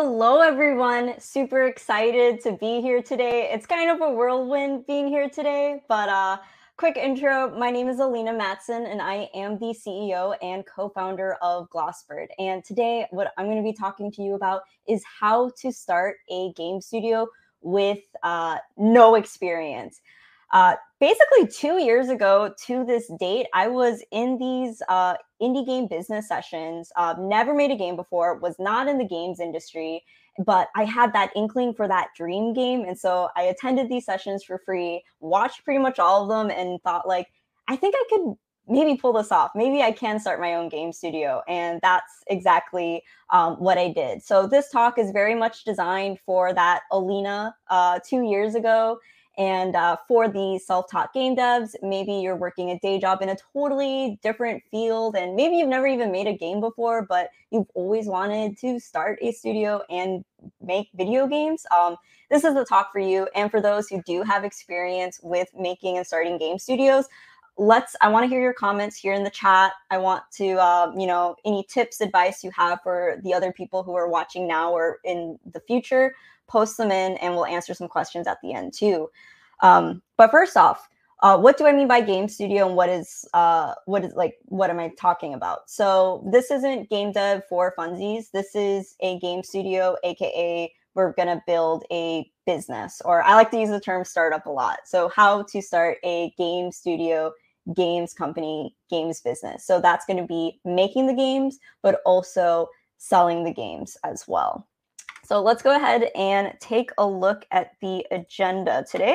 Hello, everyone. Super excited to be here today. It's kind of a whirlwind being here today, but uh, quick intro. My name is Alina Matson, and I am the CEO and co founder of Glossbird. And today, what I'm going to be talking to you about is how to start a game studio with uh, no experience. Uh, basically, two years ago to this date, I was in these uh, indie game business sessions. Uh, never made a game before, was not in the games industry, but I had that inkling for that dream game. And so I attended these sessions for free, watched pretty much all of them, and thought, like, I think I could maybe pull this off. Maybe I can start my own game studio. And that's exactly um, what I did. So this talk is very much designed for that Alina uh, two years ago and uh, for the self taught game devs, maybe you're working a day job in a totally different field, and maybe you've never even made a game before, but you've always wanted to start a studio and make video games. Um, this is the talk for you. And for those who do have experience with making and starting game studios, let's i want to hear your comments here in the chat i want to uh, you know any tips advice you have for the other people who are watching now or in the future post them in and we'll answer some questions at the end too. Um, but first off, uh, what do I mean by game studio and what is uh, what is like what am I talking about? So this isn't game dev for funsies. This is a game studio, aka we're gonna build a business, or I like to use the term startup a lot. So how to start a game studio, games company, games business. So that's gonna be making the games, but also selling the games as well. So let's go ahead and take a look at the agenda today.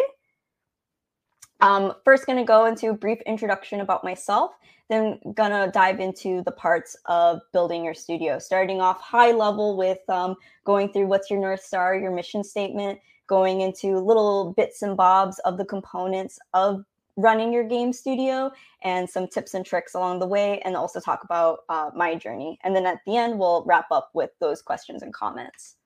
Um, first, going to go into a brief introduction about myself, then going to dive into the parts of building your studio, starting off high level with um, going through what's your North Star, your mission statement, going into little bits and bobs of the components of running your game studio and some tips and tricks along the way, and also talk about uh, my journey. And then at the end, we'll wrap up with those questions and comments.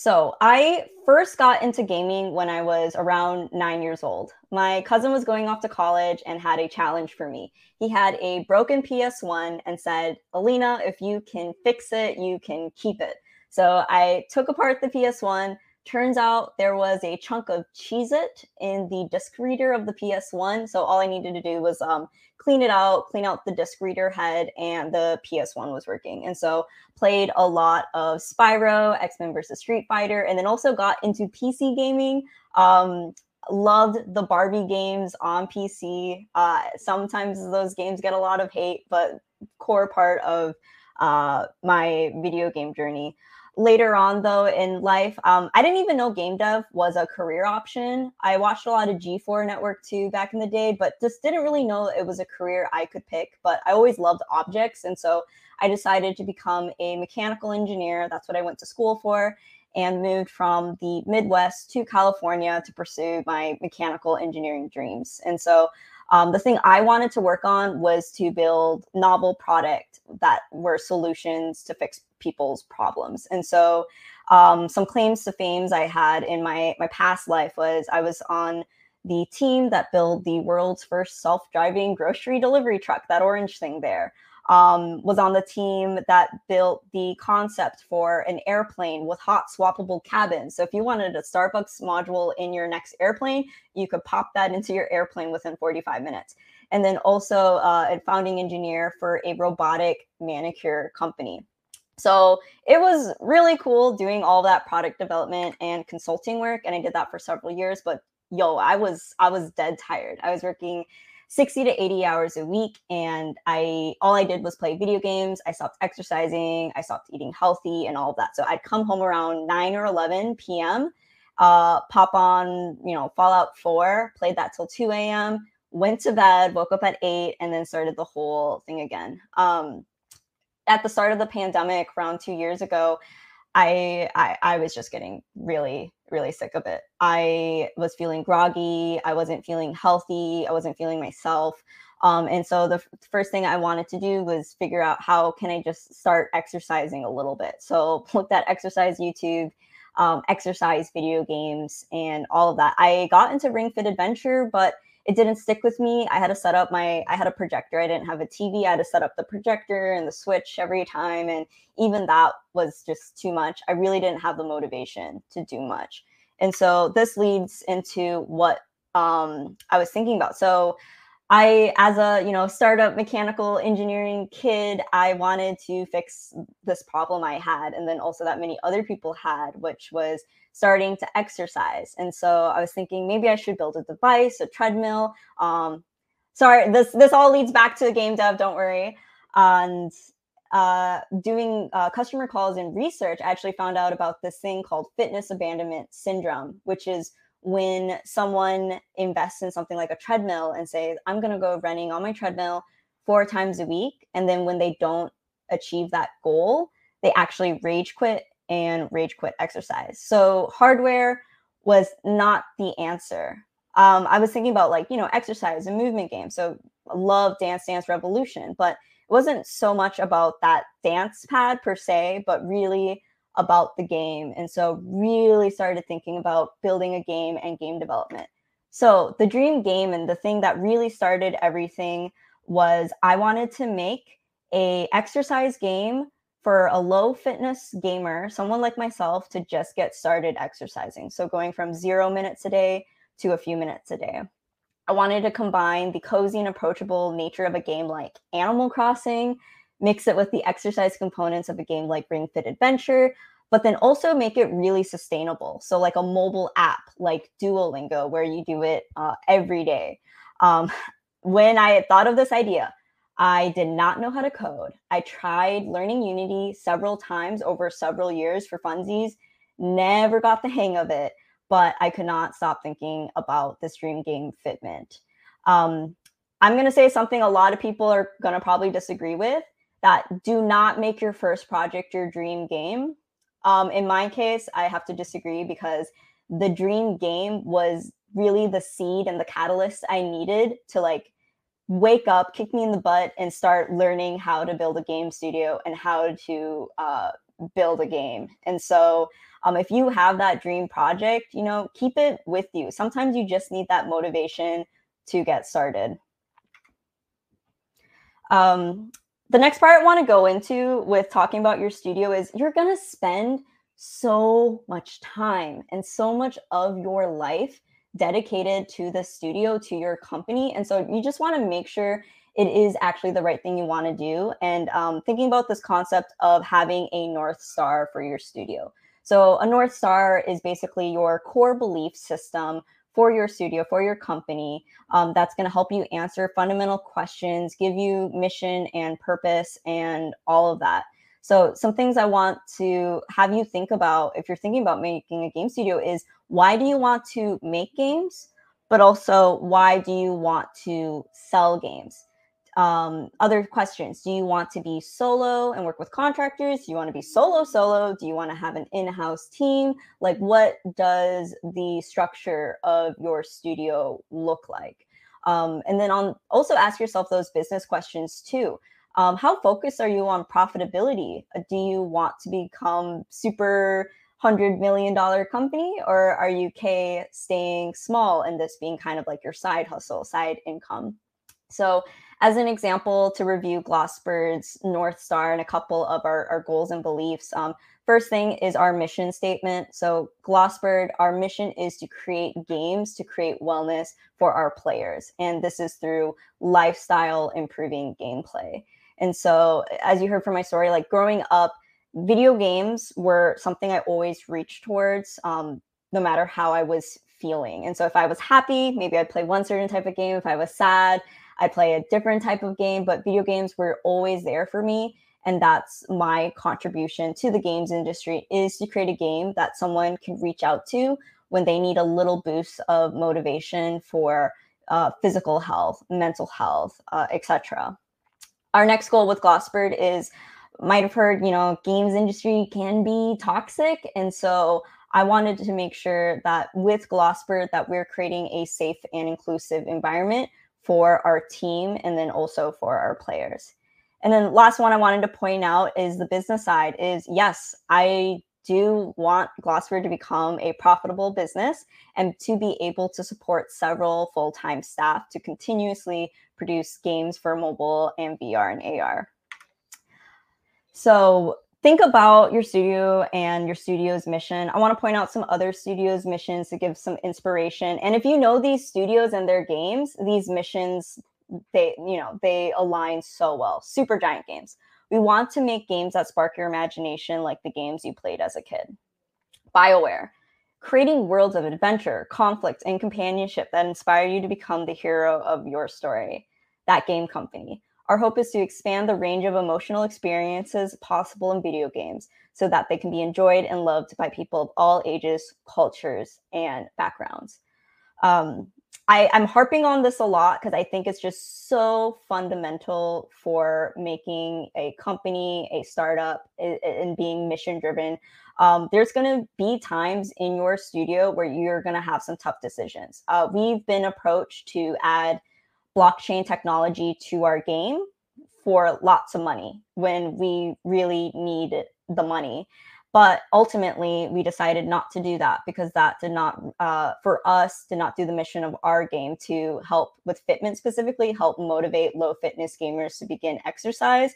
So I first got into gaming when I was around nine years old. My cousin was going off to college and had a challenge for me. He had a broken PS1 and said, Alina, if you can fix it, you can keep it. So I took apart the PS1, Turns out there was a chunk of Cheez It in the disk reader of the PS1. So all I needed to do was um, clean it out, clean out the disk reader head, and the PS1 was working. And so played a lot of Spyro, X Men versus Street Fighter, and then also got into PC gaming. Um, loved the Barbie games on PC. Uh, sometimes those games get a lot of hate, but core part of uh, my video game journey later on though in life um, i didn't even know game dev was a career option. I watched a lot of g4 network too back in the day but just didn't really know it was a career i could pick but i always loved objects and so i decided to become a mechanical engineer. That's what i went to school for and moved from the midwest to california to pursue my mechanical engineering dreams. And so um, the thing I wanted to work on was to build novel product that were solutions to fix people's problems. And so, um, some claims to fames I had in my my past life was I was on the team that built the world's first self-driving grocery delivery truck, that orange thing there um, was on the team that built the concept for an airplane with hot swappable cabins. So if you wanted a Starbucks module in your next airplane, you could pop that into your airplane within 45 minutes. And then also uh, a founding engineer for a robotic manicure company. So it was really cool doing all that product development and consulting work. And I did that for several years. But yo, I was I was dead tired. I was working 60 to 80 hours a week and I all I did was play video games. I stopped exercising, I stopped eating healthy and all of that. So I'd come home around 9 or 11 p.m. Uh, pop on, you know, Fallout 4, played that till 2 a.m., went to bed, woke up at 8, and then started the whole thing again. Um, at the start of the pandemic around two years ago, I, I I was just getting really really sick of it. I was feeling groggy. I wasn't feeling healthy. I wasn't feeling myself. Um, and so the f- first thing I wanted to do was figure out how can I just start exercising a little bit. So looked at exercise YouTube, um, exercise video games, and all of that. I got into Ring Fit Adventure, but it didn't stick with me. I had to set up my I had a projector. I didn't have a TV. I had to set up the projector and the switch every time and even that was just too much. I really didn't have the motivation to do much. And so this leads into what um, I was thinking about. So I, as a you know startup mechanical engineering kid, I wanted to fix this problem I had, and then also that many other people had, which was starting to exercise. And so I was thinking maybe I should build a device, a treadmill. Um, sorry, this this all leads back to the game dev. Don't worry. And uh, doing uh, customer calls and research, I actually found out about this thing called fitness abandonment syndrome, which is when someone invests in something like a treadmill and says, I'm going to go running on my treadmill four times a week. And then when they don't achieve that goal, they actually rage quit and rage quit exercise. So hardware was not the answer. Um, I was thinking about like, you know, exercise and movement games. So love Dance Dance Revolution, but it wasn't so much about that dance pad per se, but really about the game. And so really started thinking about building a game and game development. So the dream game and the thing that really started everything was I wanted to make a exercise game for a low fitness gamer, someone like myself, to just get started exercising. So going from zero minutes a day to a few minutes a day. I wanted to combine the cozy and approachable nature of a game like Animal Crossing, mix it with the exercise components of a game like Ring Fit Adventure, but then also make it really sustainable. So, like a mobile app like Duolingo, where you do it uh, every day. Um, when I thought of this idea, I did not know how to code. I tried learning Unity several times over several years for funsies, never got the hang of it, but I could not stop thinking about this dream game fitment. Um, I'm going to say something a lot of people are going to probably disagree with that do not make your first project your dream game. Um, in my case, I have to disagree because the dream game was really the seed and the catalyst I needed to like wake up, kick me in the butt, and start learning how to build a game studio and how to uh, build a game. And so, um, if you have that dream project, you know, keep it with you. Sometimes you just need that motivation to get started. Um, the next part I want to go into with talking about your studio is you're going to spend so much time and so much of your life dedicated to the studio, to your company. And so you just want to make sure it is actually the right thing you want to do. And um, thinking about this concept of having a North Star for your studio. So, a North Star is basically your core belief system for your studio, for your company, um, that's going to help you answer fundamental questions, give you mission and purpose, and all of that. So, some things I want to have you think about if you're thinking about making a game studio is why do you want to make games? But also, why do you want to sell games? Um, other questions Do you want to be solo and work with contractors? Do you want to be solo, solo? Do you want to have an in house team? Like, what does the structure of your studio look like? Um, and then on also ask yourself those business questions too. Um, how focused are you on profitability? Do you want to become super hundred million dollar company, or are you okay staying small and this being kind of like your side hustle, side income? So, as an example, to review Glossbird's North Star and a couple of our, our goals and beliefs. Um, first thing is our mission statement. So, Glossbird, our mission is to create games to create wellness for our players. And this is through lifestyle improving gameplay. And so, as you heard from my story, like growing up, video games were something I always reached towards, um, no matter how I was feeling. And so if I was happy, maybe I'd play one certain type of game. If I was sad, I'd play a different type of game. But video games were always there for me. And that's my contribution to the games industry is to create a game that someone can reach out to when they need a little boost of motivation for uh, physical health, mental health, uh, etc. Our next goal with Glossbird is might have heard, you know, games industry can be toxic. And so I wanted to make sure that with Glossbird that we're creating a safe and inclusive environment for our team and then also for our players. And then last one I wanted to point out is the business side is yes, I do want Glossbird to become a profitable business and to be able to support several full-time staff to continuously produce games for mobile and VR and AR. So think about your studio and your studio's mission. I want to point out some other studios' missions to give some inspiration. And if you know these studios and their games, these missions, they, you know, they align so well. Supergiant games. We want to make games that spark your imagination like the games you played as a kid. BioWare, creating worlds of adventure, conflict, and companionship that inspire you to become the hero of your story. That game company. Our hope is to expand the range of emotional experiences possible in video games so that they can be enjoyed and loved by people of all ages, cultures, and backgrounds. Um, I, am harping on this a lot because I think it's just so fundamental for making a company, a startup, and being mission driven. Um, there's going to be times in your studio where you're going to have some tough decisions. Uh, we've been approached to add blockchain technology to our game for lots of money when we really need the money. But ultimately, we decided not to do that because that did not, uh, for us, did not do the mission of our game to help with fitment specifically, help motivate low fitness gamers to begin exercise.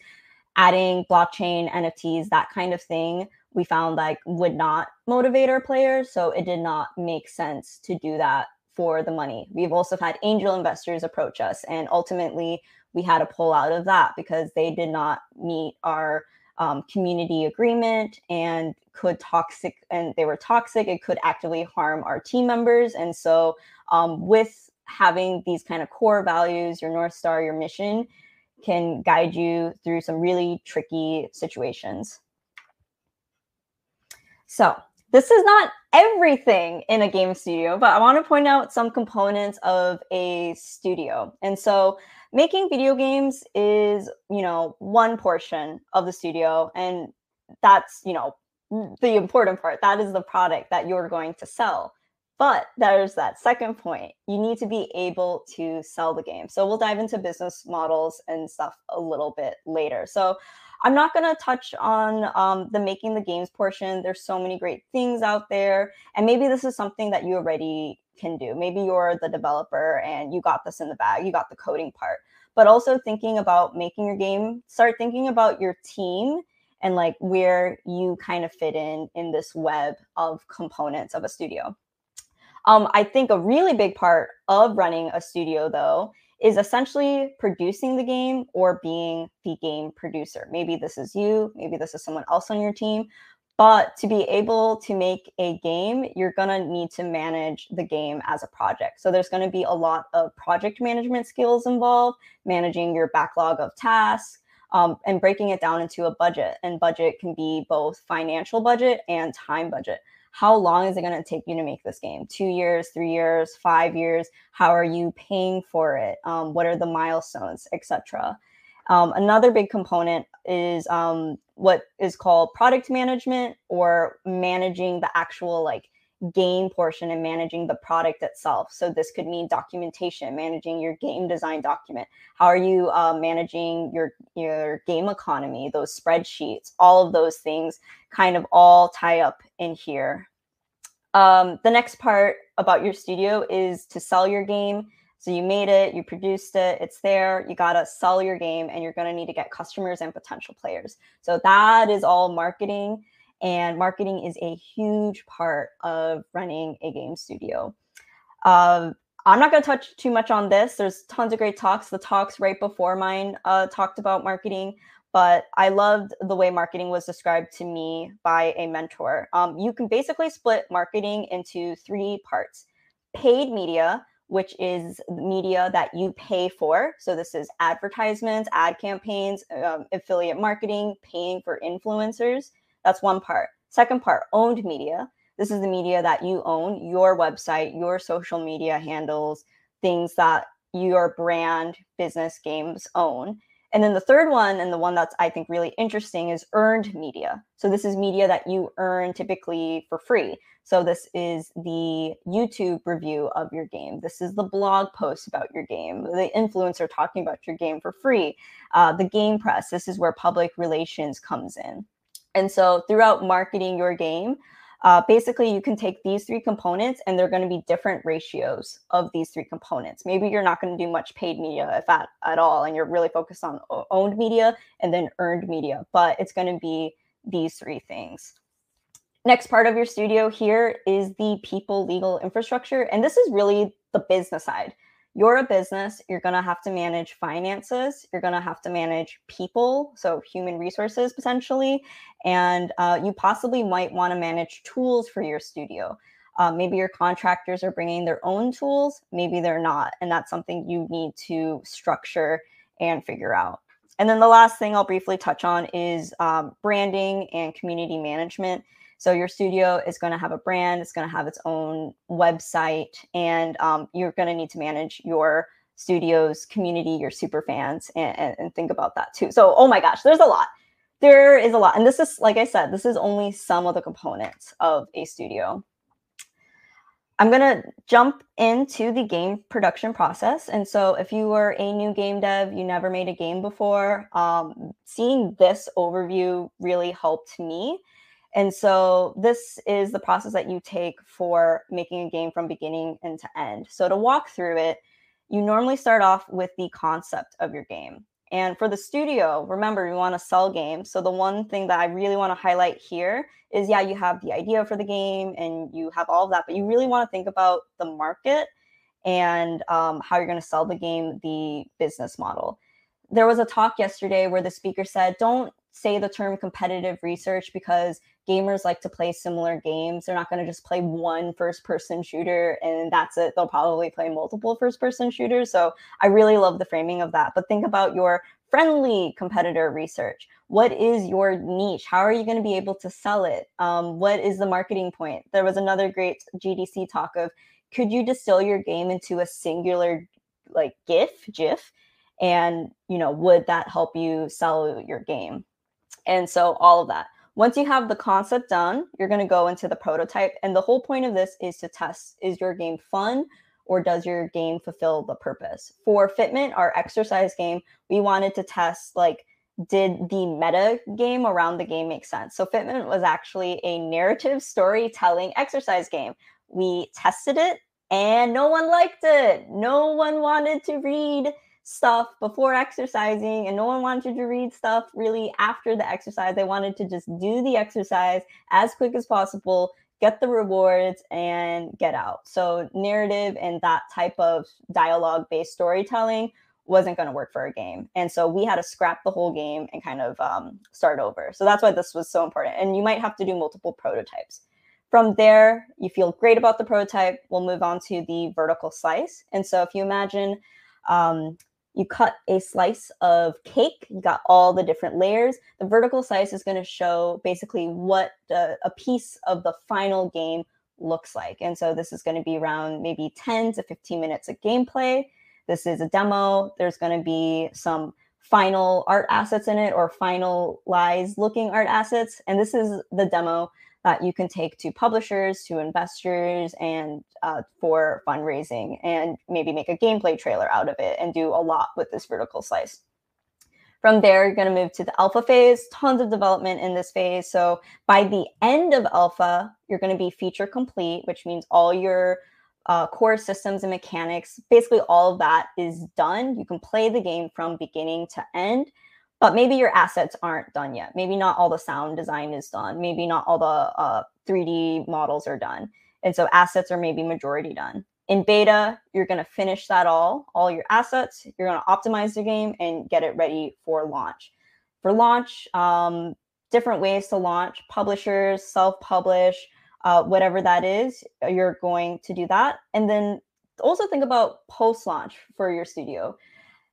Adding blockchain, NFTs, that kind of thing, we found like would not motivate our players. So it did not make sense to do that for the money. We've also had angel investors approach us, and ultimately we had to pull out of that because they did not meet our um, community agreement and could toxic and they were toxic. It could actively harm our team members, and so um, with having these kind of core values, your north star, your mission can guide you through some really tricky situations. So this is not everything in a game studio, but I want to point out some components of a studio. And so making video games is, you know, one portion of the studio and that's, you know, mm, the important part. That is the product that you're going to sell. But there's that second point. You need to be able to sell the game. So we'll dive into business models and stuff a little bit later. So I'm not going to touch on um, the making the games portion. There's so many great things out there. And maybe this is something that you already can do. Maybe you're the developer and you got this in the bag, you got the coding part. But also thinking about making your game, start thinking about your team and like where you kind of fit in in this web of components of a studio. Um, I think a really big part of running a studio, though, is essentially producing the game or being the game producer. Maybe this is you, maybe this is someone else on your team. But to be able to make a game, you're going to need to manage the game as a project. So there's going to be a lot of project management skills involved, managing your backlog of tasks, um, and breaking it down into a budget. And budget can be both financial budget and time budget how long is it going to take you to make this game? Two years three years five years? How are you paying for it? Um, what are the milestones etc um, another big component is um, what is called product management or managing the actual like game portion and managing the product itself. So this could mean documentation, managing your game design document. How are you uh, managing your your game economy? Those spreadsheets, all of those things, kind of all tie up in here. Um, the next part about your studio is to sell your game. So you made it, you produced it, it's there. You gotta sell your game, and you're gonna need to get customers and potential players. So that is all marketing and marketing is a huge part of running a game studio. Um, I'm not going to touch too much on this. There's tons of great talks. The talks right before mine uh, talked about marketing, but I loved the way marketing was described to me by a mentor. Um, you can basically split marketing into three parts paid media, which is media that you pay for. So, this is advertisements, ad campaigns, um, affiliate marketing, paying for influencers. That's one part. Second part, owned media. This is the media that you own, your website, your social media handles, things that your brand, business, games own. And then the third one, and the one that's I think really interesting, is earned media. So this is media that you earn typically for free. So this is the YouTube review of your game. This is the blog post about your game. The influencer talking about your game for free. Uh, the game press. This is where public relations comes in. And so throughout marketing your game, uh, basically, you can take these three components and they're going to be different ratios of these three components. Maybe you're not going to do much paid media, if at, at all, and you're really focused on owned media and then earned media, but it's going to be these three things. Next part of your studio here is the people legal infrastructure. And this is really the business side you're a business, you're going to have to manage finances, you're going to have to manage people, so human resources potentially, and uh, you possibly might want to manage tools for your studio. Uh, maybe your contractors are bringing their own tools, maybe they're not. And that's something you need to structure and figure out. And then the last thing I'll briefly touch on is um, branding and community management. So your studio is going to have a brand, it's going to have its own website, and um, you're going to need to manage your studio's community, your super fans, and, and, think about that too. So, oh my gosh, there's a lot. There is a lot. And this is, like I said, this is only some of the components of a studio. I'm going to jump into the game production process. And so, if you are a new game dev, you never made a game before, um, seeing this overview really helped me and so this is the process that you take for making a game from beginning and to end. So to walk through it, you normally start off with the concept of your game. And for the studio, remember, you want to sell games. So the one thing that I really want to highlight here is yeah, you have the idea for the game and you have all of that, but you really want to think about the market and um, how you're going to sell the game, the business model. There was a talk yesterday where the speaker said, don't say the term competitive research because gamers like to play similar games. They're not going to just play one first person shooter and that's it. They'll probably play multiple first person shooters. So I really love the framing of that. But think about your friendly competitor research. What is your niche? How are you going to be able to sell it? Um, what is the marketing point? There was another great GDC talk of could you distill your game into a singular like GIF, GIF, and you know would that help you sell your game? And so all of that. Once you have the concept done, you're going to go into the prototype. And the whole point of this is to test is your game fun or does your game fulfill the purpose? For Fitment, our exercise game, we wanted to test like, did the meta game around the game make sense? So Fitment was actually a narrative storytelling exercise game. We tested it and no one liked it. No one wanted to read stuff before exercising and no one wanted to read stuff really after the exercise. They wanted to just do the exercise as quick as possible, get the rewards and get out. So narrative and that type of dialogue based storytelling wasn't going to work for a game. And so we had to scrap the whole game and kind of um, start over. So that's why this was so important. And you might have to do multiple prototypes. From there, you feel great about the prototype. We'll move on to the vertical slice. And so if you imagine um, you cut a slice of cake you got all the different layers. The vertical slice is going to show basically what the, a piece of the final game looks like. And so this is going to be around maybe 10 to 15 minutes of gameplay. This is a demo. There's going to be some final art assets in it or finalized looking art assets. And this is the demo that you can take to publishers, to investors, and uh, for fundraising, and maybe make a gameplay trailer out of it and do a lot with this vertical slice. From there, you're going to move to the alpha phase, tons of development in this phase. So by the end of alpha, you're going to be feature complete, which means all your uh, core systems and mechanics, basically all of that is done. You can play the game from beginning to end but maybe your assets aren't done yet. Maybe not all the sound design is done. Maybe not all the uh, 3D models are done. And so assets are maybe majority done. In beta, you're going to finish that all, all your assets. You're going to optimize the game and get it ready for launch. for launch, um, different ways to launch, publishers, self publish, uh, whatever that is, you're going to do that. And then also think about post launch for your studio.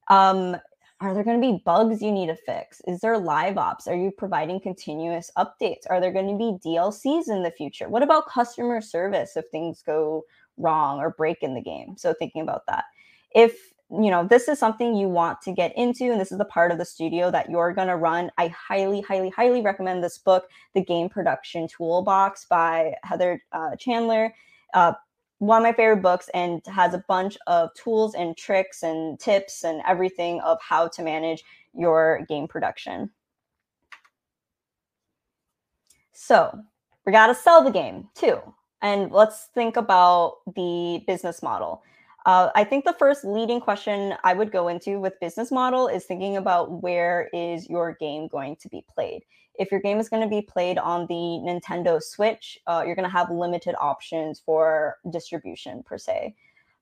Um, are there going to be bugs you need to fix? Is there live ops? Are you providing continuous updates? Are there going to be DLCs in the future? What about customer service if things go wrong or break in the game? So thinking about that. If you know this is something you want to get into and this is the part of the studio that you're going to run i highly highly highly recommend this book the game production toolbox by heather uh, chandler uh, one of my favorite books and has a bunch of tools and tricks and tips and everything of how to manage your game production. So we got to sell the game too. And let's think about the business model. Uh, I think the first leading question I would go into with business model is thinking about where is your game going to be played. If your game is going to be played on the Nintendo Switch, uh, you're going to have limited options for distribution per se.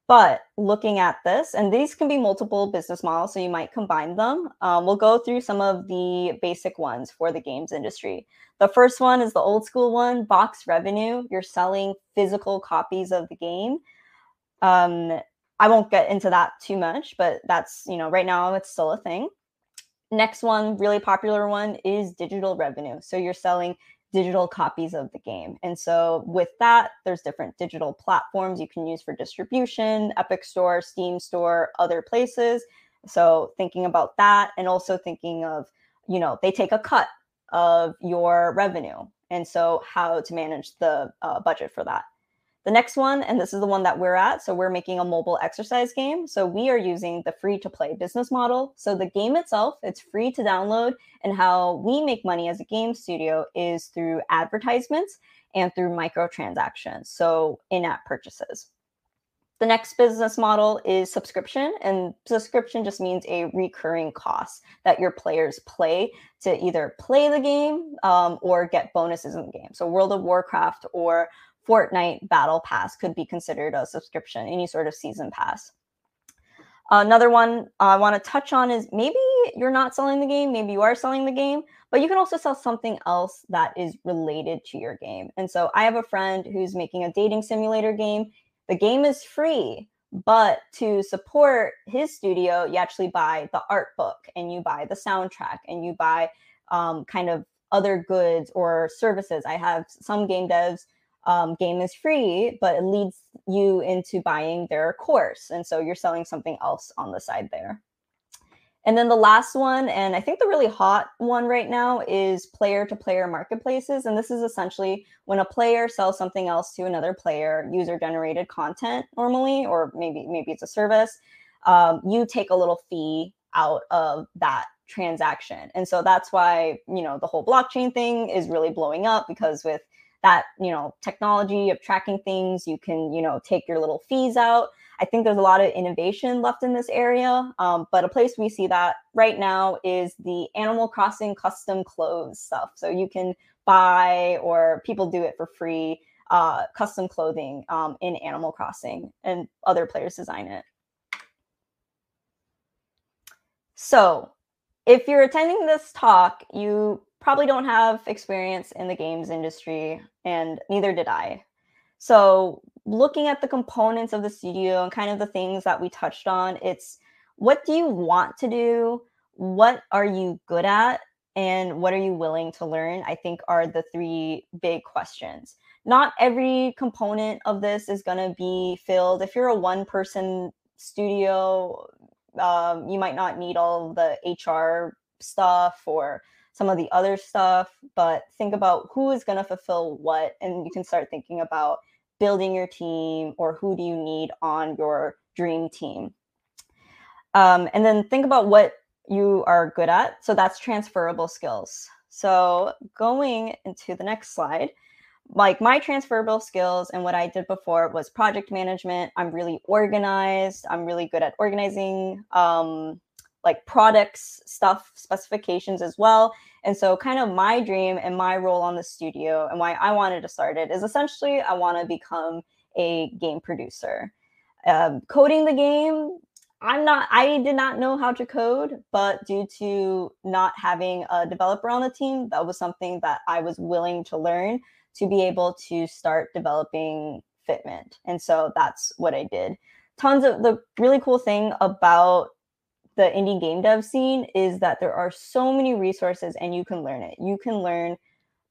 But looking at this, and these can be multiple business models, so you might combine them. Um, we'll go through some of the basic ones for the games industry. The first one is the old school one box revenue. You're selling physical copies of the game. Um, I won't get into that too much, but that's, you know, right now it's still a thing. Next one, really popular one is digital revenue. So you're selling digital copies of the game. And so with that, there's different digital platforms you can use for distribution, Epic Store, Steam Store, other places. So thinking about that and also thinking of, you know, they take a cut of your revenue. And so how to manage the uh, budget for that. The next one, and this is the one that we're at, so we're making a mobile exercise game. So we are using the free to play business model. So the game itself, it's free to download. And how we make money as a game studio is through advertisements and through microtransactions, so in app purchases. The next business model is subscription, and subscription just means a recurring cost that your players play to either play the game um, or get bonuses in the game. So, World of Warcraft or Fortnite Battle Pass could be considered a subscription, any sort of season pass. Another one I want to touch on is maybe you're not selling the game, maybe you are selling the game, but you can also sell something else that is related to your game. And so I have a friend who's making a dating simulator game. The game is free, but to support his studio, you actually buy the art book and you buy the soundtrack and you buy um, kind of other goods or services. I have some game devs um, game is free, but it leads you into buying their course. And so you're selling something else on the side there. And then the last one, and I think the really hot one right now, is player to player marketplaces. And this is essentially when a player sells something else to another player, user generated content normally, or maybe maybe it's a service. Um, you take a little fee out of that transaction. And so that's why, you know, the whole blockchain thing is really blowing up because with that you know technology of tracking things you can you know take your little fees out i think there's a lot of innovation left in this area um, but a place we see that right now is the animal crossing custom clothes stuff so you can buy or people do it for free uh, custom clothing um, in animal crossing and other players design it so if you're attending this talk you probably don't have experience in the games industry, and neither did I. So, looking at the components of the studio and kind of the things that we touched on, it's what do you want to do? What are you good at? And what are you willing to learn? I think are the three big questions. Not every component of this is going to be filled. If you're a one person studio, um, you might not need all the HR stuff or some of the other stuff, but think about who is going to fulfill what. And you can start thinking about building your team or who do you need on your dream team. Um, and then think about what you are good at. So that's transferable skills. So going into the next slide, like my transferable skills and what I did before was project management. I'm really organized. I'm really good at organizing um, like products stuff specifications as well and so kind of my dream and my role on the studio and why i wanted to start it is essentially i want to become a game producer um, coding the game I'm not, I did not know how to code, but due to not having a developer on the team, that was something that I was willing to learn to be able to start developing Fitment. And so that's what I did. Tons of the really cool thing about the indie game dev scene is that there are so many resources and you can learn it. You can learn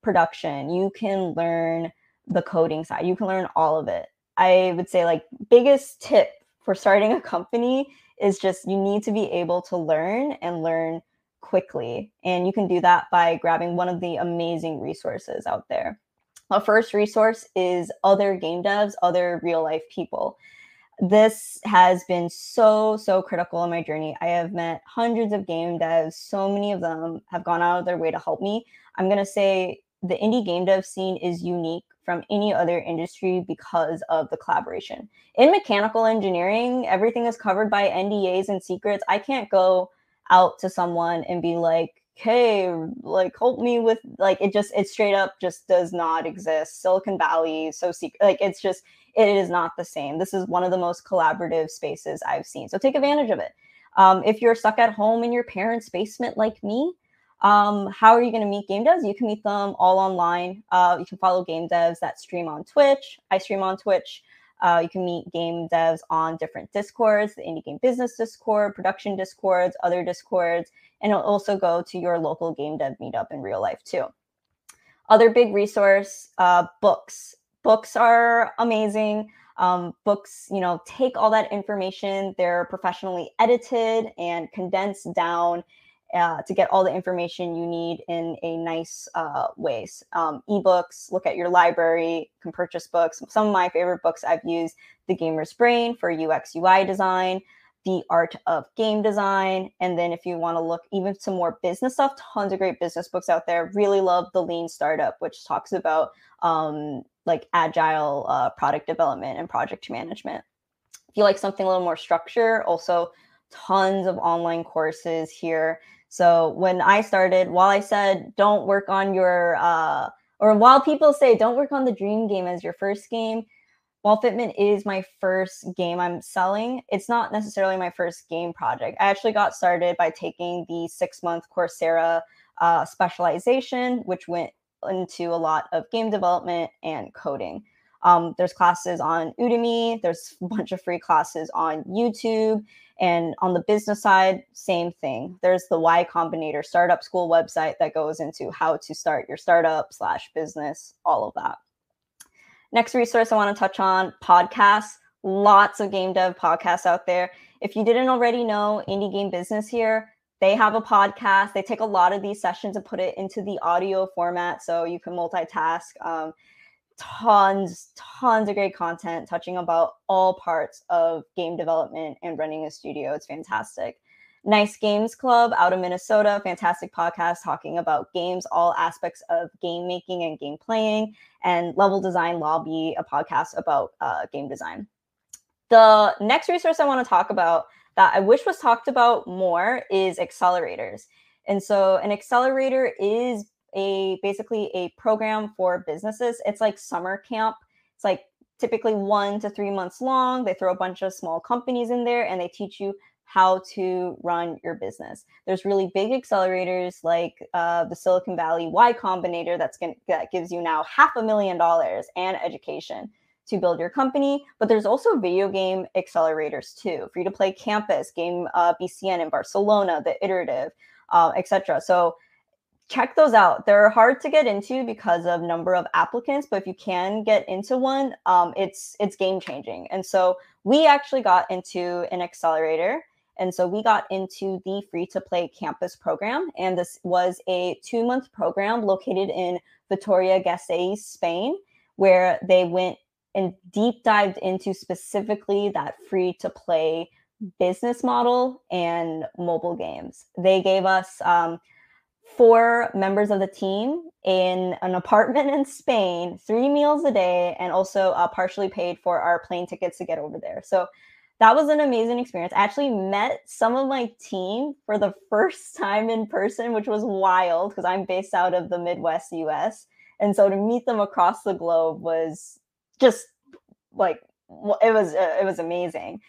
production, you can learn the coding side, you can learn all of it. I would say like biggest tip for starting a company is just you need to be able to learn and learn quickly. And you can do that by grabbing one of the amazing resources out there. A first resource is other game devs, other real life people. This has been so, so critical in my journey. I have met hundreds of game devs. So many of them have gone out of their way to help me. I'm going to say the indie game dev scene is unique from any other industry because of the collaboration. In mechanical engineering, everything is covered by NDAs and secrets. I can't go out to someone and be like, hey, like help me with like it just it straight up just does not exist. Silicon Valley, so secret like it's just it is not the same. This is one of the most collaborative spaces I've seen. So take advantage of it. Um, if you're stuck at home in your parents' basement like me, um, how are you going to meet game devs? You can meet them all online. Uh, you can follow game devs that stream on Twitch. I stream on Twitch. Uh, you can meet game devs on different discords, the indie game business discord, production discords, other discords, and it'll also go to your local game dev meetup in real life too. Other big resource, uh, books. Books are amazing. Um, books, you know, take all that information. They're professionally edited and condensed down uh, to get all the information you need in a nice uh, ways. Um, ebooks, look at your library, can purchase books. Some of my favorite books I've used The Gamer's Brain for UX UI design, The Art of Game Design. And then if you want to look even some more business stuff, tons of great business books out there. Really love The Lean Startup, which talks about um, like agile uh, product development and project management. If you like something a little more structure, also tons of online courses here so when I started, while I said don't work on your, uh, or while people say don't work on the dream game as your first game, while Fitment is my first game I'm selling, it's not necessarily my first game project. I actually got started by taking the six month Coursera uh, specialization, which went into a lot of game development and coding. Um, there's classes on Udemy, there's a bunch of free classes on YouTube. And on the business side, same thing. There's the Y Combinator startup school website that goes into how to start your startup slash business, all of that. Next resource I want to touch on podcasts. Lots of game dev podcasts out there. If you didn't already know, Indie Game Business here, they have a podcast. They take a lot of these sessions and put it into the audio format so you can multitask. Um, tons, tons of great content touching about all parts of game development and running a studio. It's fantastic. Nice Games Club out of Minnesota, fantastic podcast talking about games, all aspects of game making and game playing, and Level Design Lobby, a podcast about uh, game design. The next resource I want to talk about that I wish was talked about more is accelerators. And so, an accelerator is a basically a program for businesses. It's like summer camp. It's like typically one to three months long. They throw a bunch of small companies in there and they teach you how to run your business. There's really big accelerators like uh, the Silicon Valley Y Combinator that's gonna, that gives you now half a million dollars and education to build your company. But there's also video game accelerators too, you to play campus, game uh, BCN in Barcelona, the iterative, uh, etc. So check those out. They're hard to get into because of number of applicants, but if you can get into one, um, it's it's game changing. And so we actually got into an accelerator. And so we got into the free to play campus program. And this was a two month program located in Vitoria Gasteiz, Spain, where they went and deep dived into specifically that free to play business model and mobile games. They gave us um, four members of the team in an apartment in Spain, three meals a day, and also uh, partially paid for our plane tickets to get over there. So that was an amazing experience. I actually met some of my team for the first time in person, which was wild because I'm based out of the Midwest US. And so to meet them across the globe was just like it was uh, it was amazing.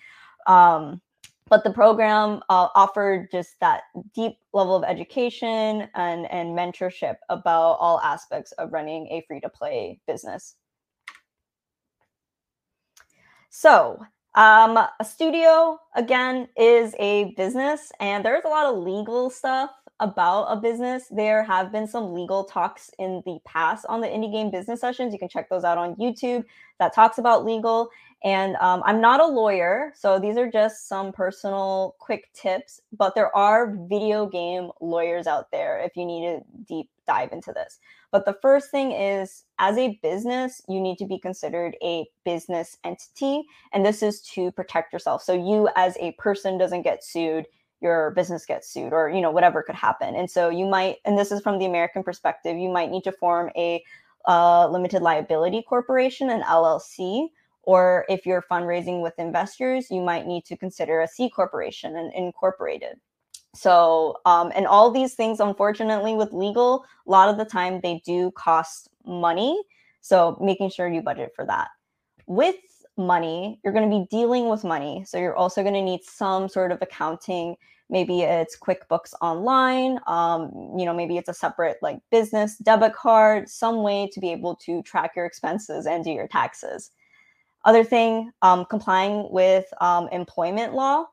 Um, but the program uh, offered just that deep level of education and, and mentorship about all aspects of running a free to play business. So, um, a studio, again, is a business, and there's a lot of legal stuff about a business. There have been some legal talks in the past on the indie game business sessions. You can check those out on YouTube that talks about legal. And um, I'm not a lawyer, so these are just some personal quick tips, but there are video game lawyers out there if you need to deep dive into this. But the first thing is as a business, you need to be considered a business entity, and this is to protect yourself. So you as a person doesn't get sued your business gets sued or you know whatever could happen and so you might and this is from the american perspective you might need to form a uh, limited liability corporation an llc or if you're fundraising with investors, you might need to consider a C corporation and incorporated. So, um, and all these things, unfortunately, with legal, a lot of the time they do cost money. So, making sure you budget for that. With money, you're going to be dealing with money. So, you're also going to need some sort of accounting. Maybe it's QuickBooks Online. Um, you know, maybe it's a separate like business debit card, some way to be able to track your expenses and do your taxes. Other thing, um, complying with um, employment law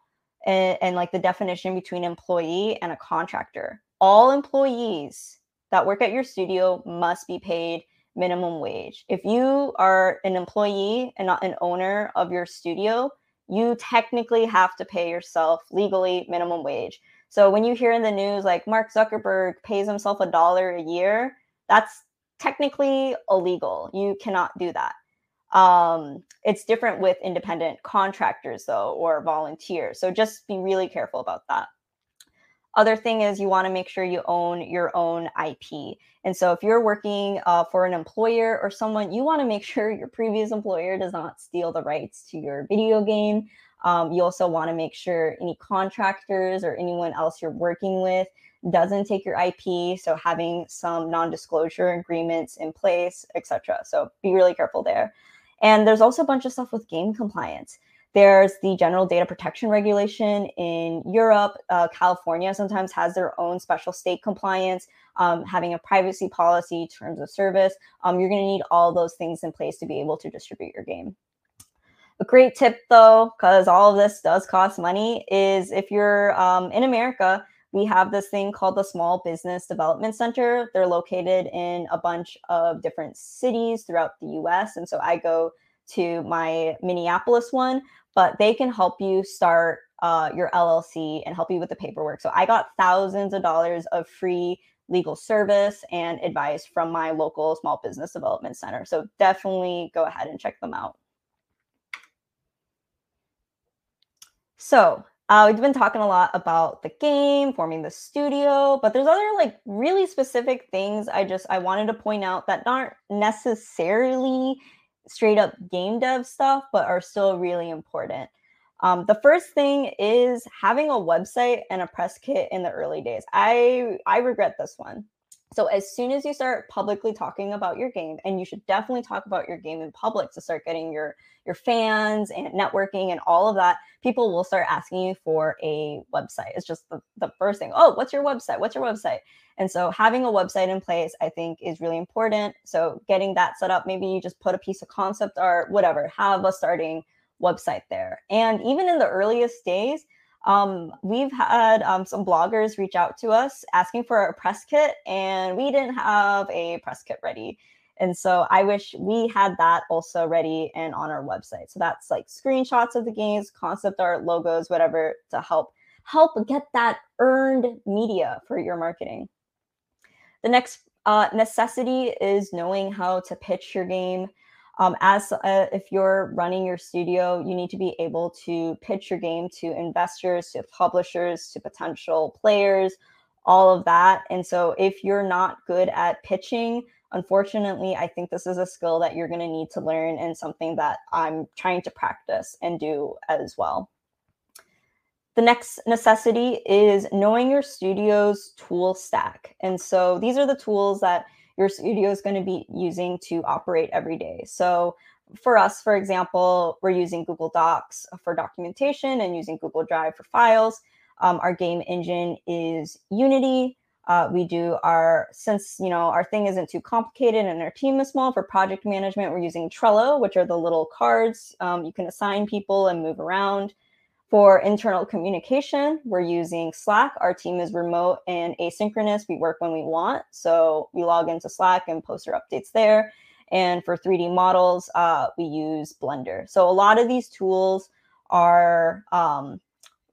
and, and like the definition between employee and a contractor. All employees that work at your studio must be paid minimum wage. If you are an employee and not an owner of your studio, you technically have to pay yourself legally minimum wage. So when you hear in the news like Mark Zuckerberg pays himself a dollar a year, that's technically illegal. You cannot do that. Um, it's different with independent contractors, though, or volunteers. So just be really careful about that. Other thing is you want to make sure you own your own IP. And so if you're working uh, for an employer or someone, you want to make sure your previous employer does not steal the rights to your video game. Um, you also want to make sure any contractors or anyone else you're working with doesn't take your IP. So having some non-disclosure agreements in place, etc. So be really careful there. And there's also a bunch of stuff with game compliance. There's the general data protection regulation in Europe. Uh, California sometimes has their own special state compliance, um, having a privacy policy, terms of service. Um, you're going to need all those things in place to be able to distribute your game. A great tip, though, because all of this does cost money, is if you're um, in America, we have this thing called the Small Business Development Center. They're located in a bunch of different cities throughout the US. And so I go to my Minneapolis one, but they can help you start uh, your LLC and help you with the paperwork. So I got thousands of dollars of free legal service and advice from my local small business development center. So definitely go ahead and check them out. So uh, we've been talking a lot about the game, forming the studio, but there's other like really specific things I just I wanted to point out that aren't necessarily straight up game dev stuff, but are still really important. Um, the first thing is having a website and a press kit in the early days. I I regret this one. So as soon as you start publicly talking about your game, and you should definitely talk about your game in public to start getting your your fans and networking and all of that, people will start asking you for a website. It's just the, the first thing. Oh, what's your website? What's your website? And so having a website in place, I think, is really important. So getting that set up, maybe you just put a piece of concept art, whatever, have a starting website there. And even in the earliest days, um, we've had um, some bloggers reach out to us asking for a press kit, and we didn't have a press kit ready. And so I wish we had that also ready and on our website. So that's like screenshots of the games, concept art, logos, whatever to help help get that earned media for your marketing. The next uh, necessity is knowing how to pitch your game. Um, as uh, if you're running your studio, you need to be able to pitch your game to investors, to publishers, to potential players, all of that. And so, if you're not good at pitching, unfortunately, I think this is a skill that you're going to need to learn and something that I'm trying to practice and do as well. The next necessity is knowing your studio's tool stack. And so, these are the tools that your studio is going to be using to operate every day. So for us, for example, we're using Google Docs for documentation and using Google Drive for files. Um, our game engine is Unity. Uh, we do our since you know our thing isn't too complicated and our team is small for project management. We're using Trello, which are the little cards um, you can assign people and move around. For internal communication, we're using Slack. Our team is remote and asynchronous. We work when we want, so we log into Slack and post our updates there. And for 3D models, uh, we use Blender. So a lot of these tools are um?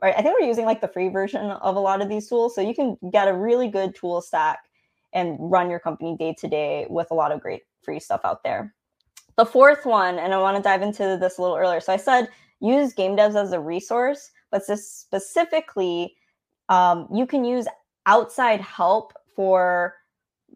I think we're using like the free version of a lot of these tools. So you can get a really good tool stack and run your company day to day with a lot of great free stuff out there. The fourth one, and I want to dive into this a little earlier. So I said use game devs as a resource, but specifically, um, you can use outside help for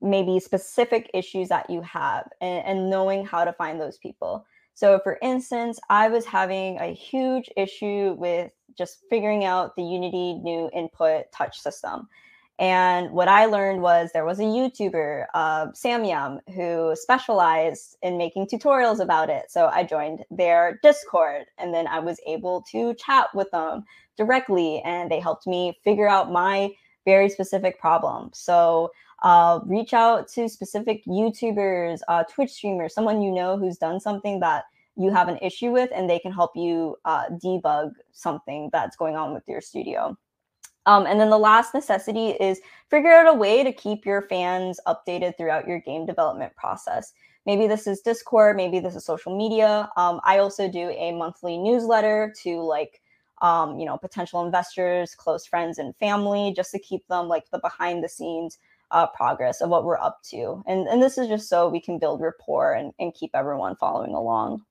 maybe specific issues that you have and, and knowing how to find those people. So, for instance, I was having a huge issue with just figuring out the Unity new input touch system. And what I learned was there was a YouTuber, uh, Samyam, who specialized in making tutorials about it. So I joined their Discord and then I was able to chat with them directly and they helped me figure out my very specific problem. So uh, reach out to specific YouTubers, uh, Twitch streamers, someone you know who's done something that you have an issue with, and they can help you uh, debug something that's going on with your studio. Um, and then the last necessity is figure out a way to keep your fans updated throughout your game development process. Maybe this is Discord, maybe this is social media. Um, I also do a monthly newsletter to like, um, you know, potential investors, close friends, and family, just to keep them like the behind the scenes uh, progress of what we're up to. And, and this is just so we can build rapport and, and keep everyone following along.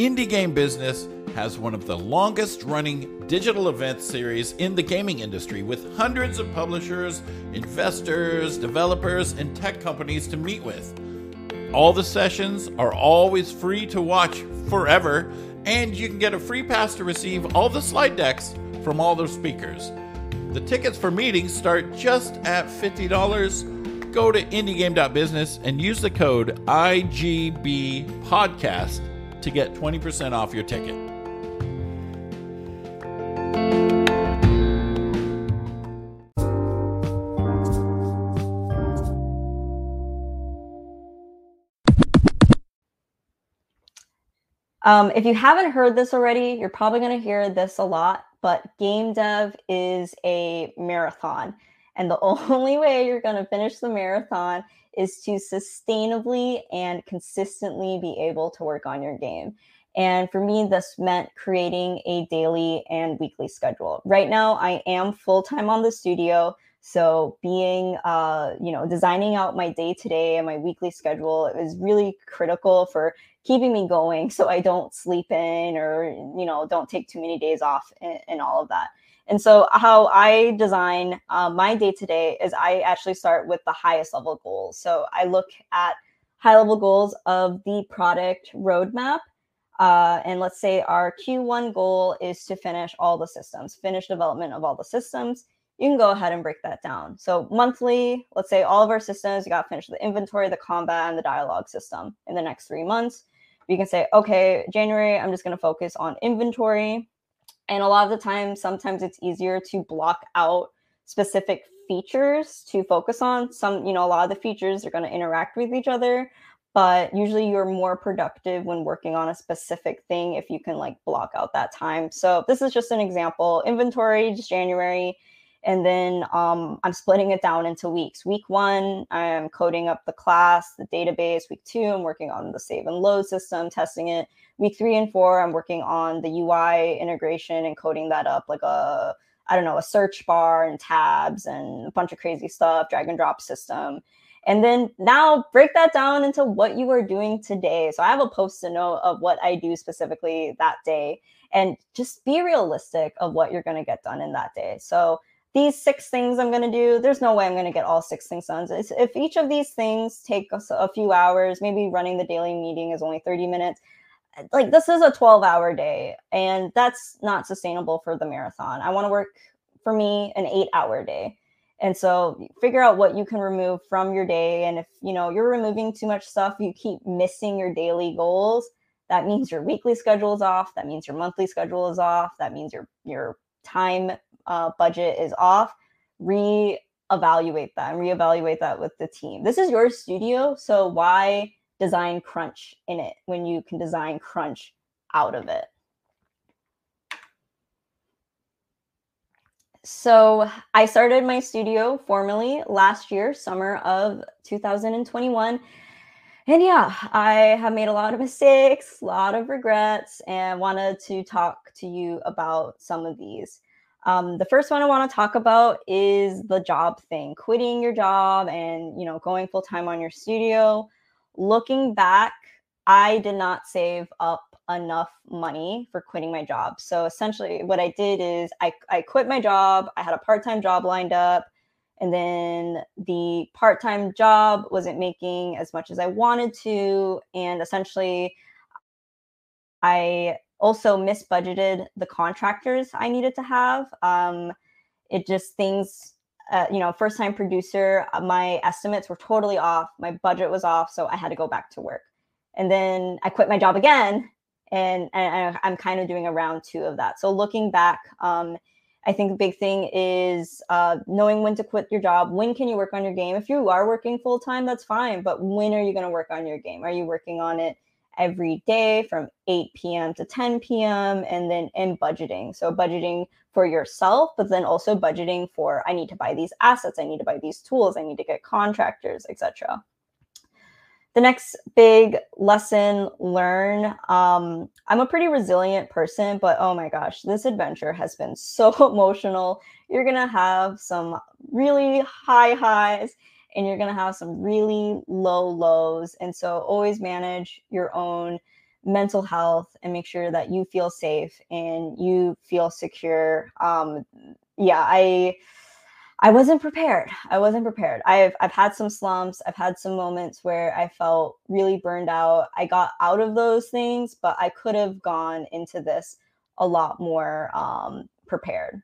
Indie Game Business has one of the longest running digital event series in the gaming industry with hundreds of publishers, investors, developers, and tech companies to meet with. All the sessions are always free to watch forever, and you can get a free pass to receive all the slide decks from all the speakers. The tickets for meetings start just at $50. Go to indiegame.business and use the code IGB podcast to get 20% off your ticket. Um, if you haven't heard this already, you're probably going to hear this a lot, but game dev is a marathon. And the only way you're going to finish the marathon is to sustainably and consistently be able to work on your game. And for me, this meant creating a daily and weekly schedule. Right now, I am full time on the studio. So being, uh, you know, designing out my day to day and my weekly schedule is really critical for keeping me going so I don't sleep in or, you know, don't take too many days off and, and all of that. And so, how I design uh, my day to day is I actually start with the highest level goals. So, I look at high level goals of the product roadmap. Uh, and let's say our Q1 goal is to finish all the systems, finish development of all the systems. You can go ahead and break that down. So, monthly, let's say all of our systems, you got to finish the inventory, the combat, and the dialogue system in the next three months. You can say, okay, January, I'm just going to focus on inventory and a lot of the time, sometimes it's easier to block out specific features to focus on. Some, you know, a lot of the features are going to interact with each other, but usually you're more productive when working on a specific thing if you can like block out that time. So this is just an example. Inventory, just January. And then um, I'm splitting it down into weeks. Week one, I'm coding up the class, the database. Week two, I'm working on the save and load system, testing it week three and four, I'm working on the UI integration and coding that up like a, I don't know, a search bar and tabs and a bunch of crazy stuff, drag and drop system. And then now break that down into what you are doing today. So I have a post it note of what I do specifically that day and just be realistic of what you're going to get done in that day. So these six things I'm going to do, there's no way I'm going to get all six things done. If each of these things take a, few hours, maybe running the daily meeting is only 30 minutes, like this is a 12 hour day and that's not sustainable for the marathon. I want to work for me an 8 hour day. And so figure out what you can remove from your day and if you know you're removing too much stuff, you keep missing your daily goals, that means your weekly schedule is off, that means your monthly schedule is off, that means your your time uh, budget is off. Re-evaluate that and reevaluate that with the team. This is your studio, so why design crunch in it when you can design crunch out of it. So I started my studio formally last year, summer of 2021. And yeah, I have made a lot of mistakes, a lot of regrets, and wanted to talk to you about some of these. Um, the first one I want to talk about is the job thing, quitting your job and you know going full time on your studio looking back, I did not save up enough money for quitting my job. So essentially, what I did is I, I quit my job. I had a part time job lined up. And then the part time job wasn't making as much as I wanted to. And essentially, I also misbudgeted the contractors I needed to have. Um, it just things uh, you know, first time producer, uh, my estimates were totally off. My budget was off. So I had to go back to work. And then I quit my job again. And, and I'm kind of doing a round two of that. So looking back, um, I think the big thing is uh, knowing when to quit your job. When can you work on your game? If you are working full time, that's fine. But when are you going to work on your game? Are you working on it every day from 8 p.m. to 10 p.m. and then in budgeting. So budgeting for yourself, but then also budgeting for I need to buy these assets, I need to buy these tools, I need to get contractors, etc. The next big lesson learn. Um, I'm a pretty resilient person, but oh my gosh, this adventure has been so emotional. You're gonna have some really high highs and you're going to have some really low lows. And so always manage your own mental health and make sure that you feel safe and you feel secure. Um, yeah, I. I wasn't prepared. I wasn't prepared. I've I've had some slumps. I've had some moments where I felt really burned out. I got out of those things, but I could have gone into this a lot more um, prepared.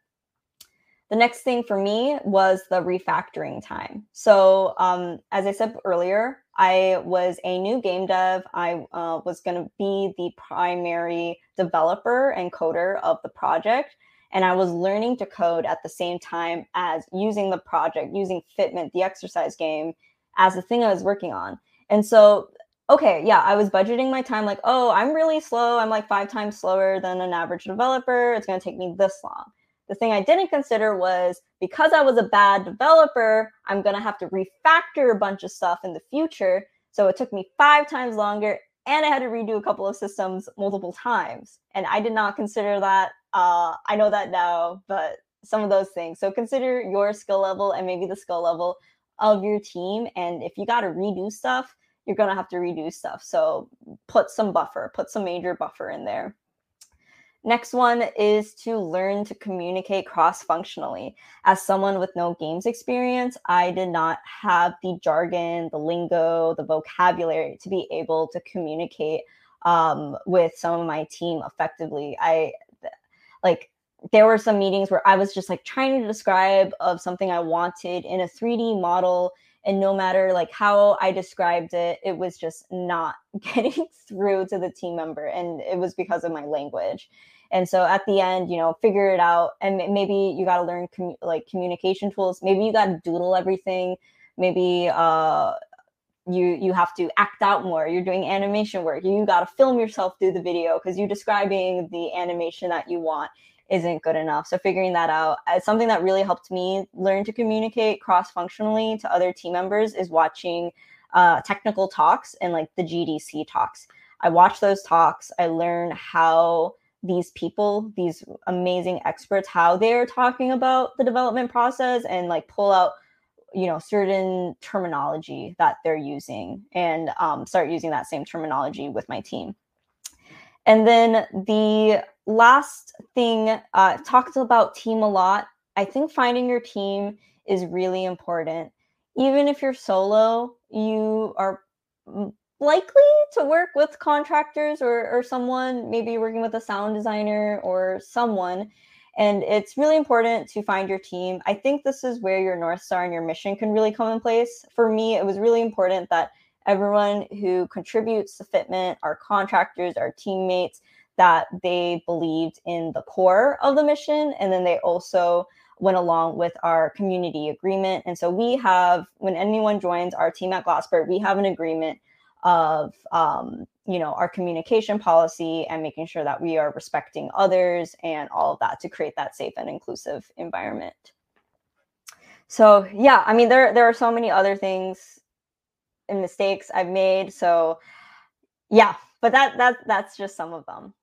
The next thing for me was the refactoring time. So, um, as I said earlier, I was a new game dev. I uh, was going to be the primary developer and coder of the project. And I was learning to code at the same time as using the project, using Fitment, the exercise game, as the thing I was working on. And so, okay, yeah, I was budgeting my time like, oh, I'm really slow. I'm like five times slower than an average developer. It's going to take me this long. The thing I didn't consider was because I was a bad developer, I'm going to have to refactor a bunch of stuff in the future. So it took me five times longer and I had to redo a couple of systems multiple times. And I did not consider that. Uh, I know that now, but some of those things. So consider your skill level and maybe the skill level of your team. And if you got to redo stuff, you're going to have to redo stuff. So put some buffer, put some major buffer in there. Next one is to learn to communicate cross functionally. As someone with no games experience, I did not have the jargon, the lingo, the vocabulary to be able to communicate um, with some of my team effectively. I like there were some meetings where I was just like trying to describe of something I wanted in a 3D model and no matter like how I described it, it was just not getting through to the team member and it was because of my language. And so at the end, you know, figure it out. And maybe you got to learn like communication tools. Maybe you got to doodle everything. Maybe uh, you you have to act out more. You're doing animation work. You got to film yourself through the video because you describing the animation that you want isn't good enough. So figuring that out, uh, something that really helped me learn to communicate cross functionally to other team members is watching uh, technical talks and like the GDC talks. I watch those talks. I learn how these people, these amazing experts, how they're talking about the development process and like pull out, you know, certain terminology that they're using and um, start using that same terminology with my team. And then the last thing, uh, talked about team a lot. I think finding your team is really important. Even if you're solo, you are likely to work with contractors or, or someone, maybe working with a sound designer or someone. And it's really important to find your team. I think this is where your North Star and your mission can really come in place. For me, it was really important that everyone who contributes to Fitment, our contractors, our teammates, that they believed in the core of the mission. And then they also went along with our community agreement. And so we have, when anyone joins our team at Glassport, we have an agreement of um, you know our communication policy and making sure that we are respecting others and all of that to create that safe and inclusive environment. So yeah i mean there there are so many other things and mistakes i've made so yeah but that that that's just some of them.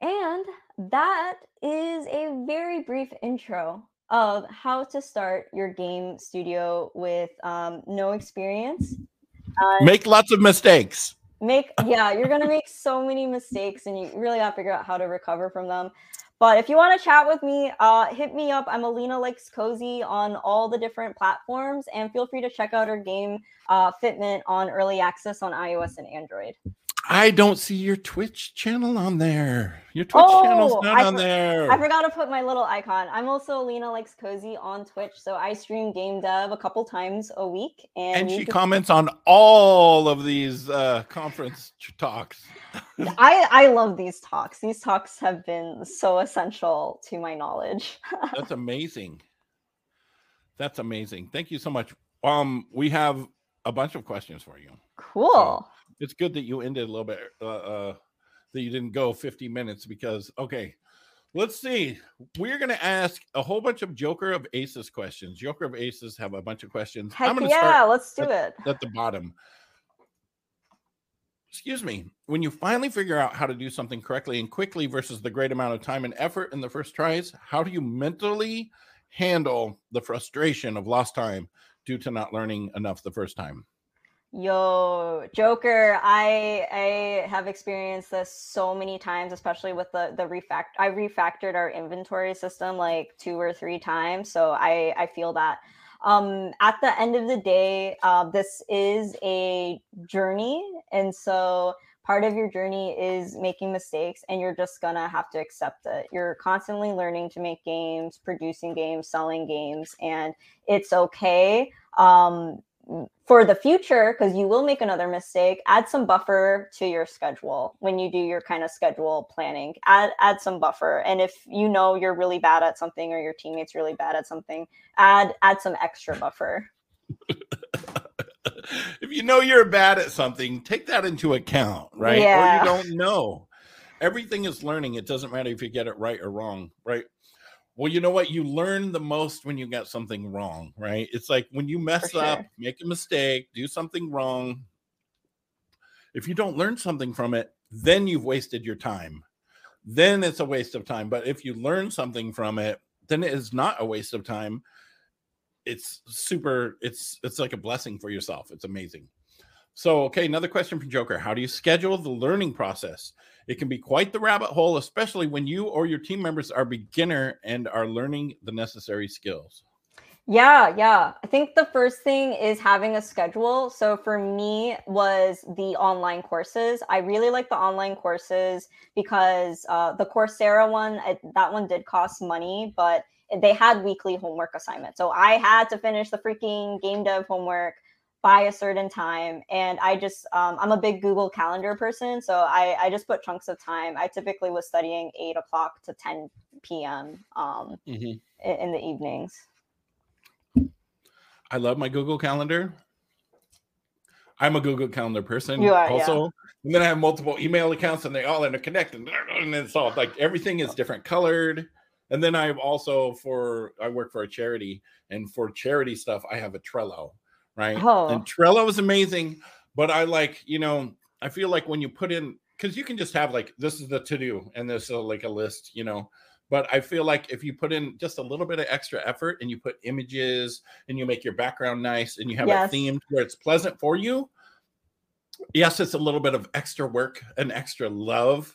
And that is a very brief intro of how to start your game studio with um, no experience. Uh, make lots of mistakes. Make yeah, you're gonna make so many mistakes, and you really have to figure out how to recover from them. But if you want to chat with me, uh, hit me up. I'm Alina Likes Cozy on all the different platforms, and feel free to check out our game uh, Fitment on early access on iOS and Android. I don't see your Twitch channel on there. Your Twitch oh, channel's not I on for- there. I forgot to put my little icon. I'm also Lena Likes Cozy on Twitch, so I stream game dev a couple times a week, and, and she can- comments on all of these uh, conference talks. I I love these talks. These talks have been so essential to my knowledge. That's amazing. That's amazing. Thank you so much. Um, we have a bunch of questions for you. Cool. So, it's good that you ended a little bit uh, uh that you didn't go 50 minutes because okay let's see. We're going to ask a whole bunch of joker of aces questions. Joker of aces have a bunch of questions. Heck i'm going to yeah start let's do at, it. at the bottom. Excuse me. When you finally figure out how to do something correctly and quickly versus the great amount of time and effort in the first tries how do you mentally handle the frustration of lost time due to not learning enough the first time Yo, Joker, I I have experienced this so many times, especially with the the refact. I refactored our inventory system like two or three times, so I I feel that. Um, at the end of the day, uh, this is a journey, and so part of your journey is making mistakes, and you're just gonna have to accept it. You're constantly learning to make games, producing games, selling games, and it's okay. Um, for the future, because you will make another mistake, add some buffer to your schedule when you do your kind of schedule planning. Add add some buffer. And if you know you're really bad at something or your teammates really bad at something, add add some extra buffer. if you know you're bad at something, take that into account, right? Yeah. Or you don't know. Everything is learning. It doesn't matter if you get it right or wrong, right? Well, you know what? You learn the most when you get something wrong, right? It's like when you mess sure. up, make a mistake, do something wrong. If you don't learn something from it, then you've wasted your time. Then it's a waste of time. But if you learn something from it, then it is not a waste of time. It's super, it's it's like a blessing for yourself. It's amazing. So, okay, another question from Joker. How do you schedule the learning process? It can be quite the rabbit hole, especially when you or your team members are beginner and are learning the necessary skills. Yeah, yeah. I think the first thing is having a schedule. So for me was the online courses. I really like the online courses because uh, the Coursera one, that one did cost money, but they had weekly homework assignments. So I had to finish the freaking game dev homework by a certain time and i just um, i'm a big google calendar person so I, I just put chunks of time. I typically was studying 8 o'clock to 10 p.m um, mm-hmm. in, in the evenings. I love my google calendar. I'm a google calendar person you are, also. yeah. and then i have multiple email accounts and they all interconnect and, and it's all like everything is different colored. And then i've also for i work for a charity and for charity stuff i have a trello right? Oh. And Trello is amazing, but I like, you know, I feel like when you put in because you can just have like this is the to do and this is like a list, you know. But I feel like if you put in just a little bit of extra effort and you put images and you make your background nice and you have yes. a theme where it's pleasant for you, yes, it's a little bit of extra work and extra love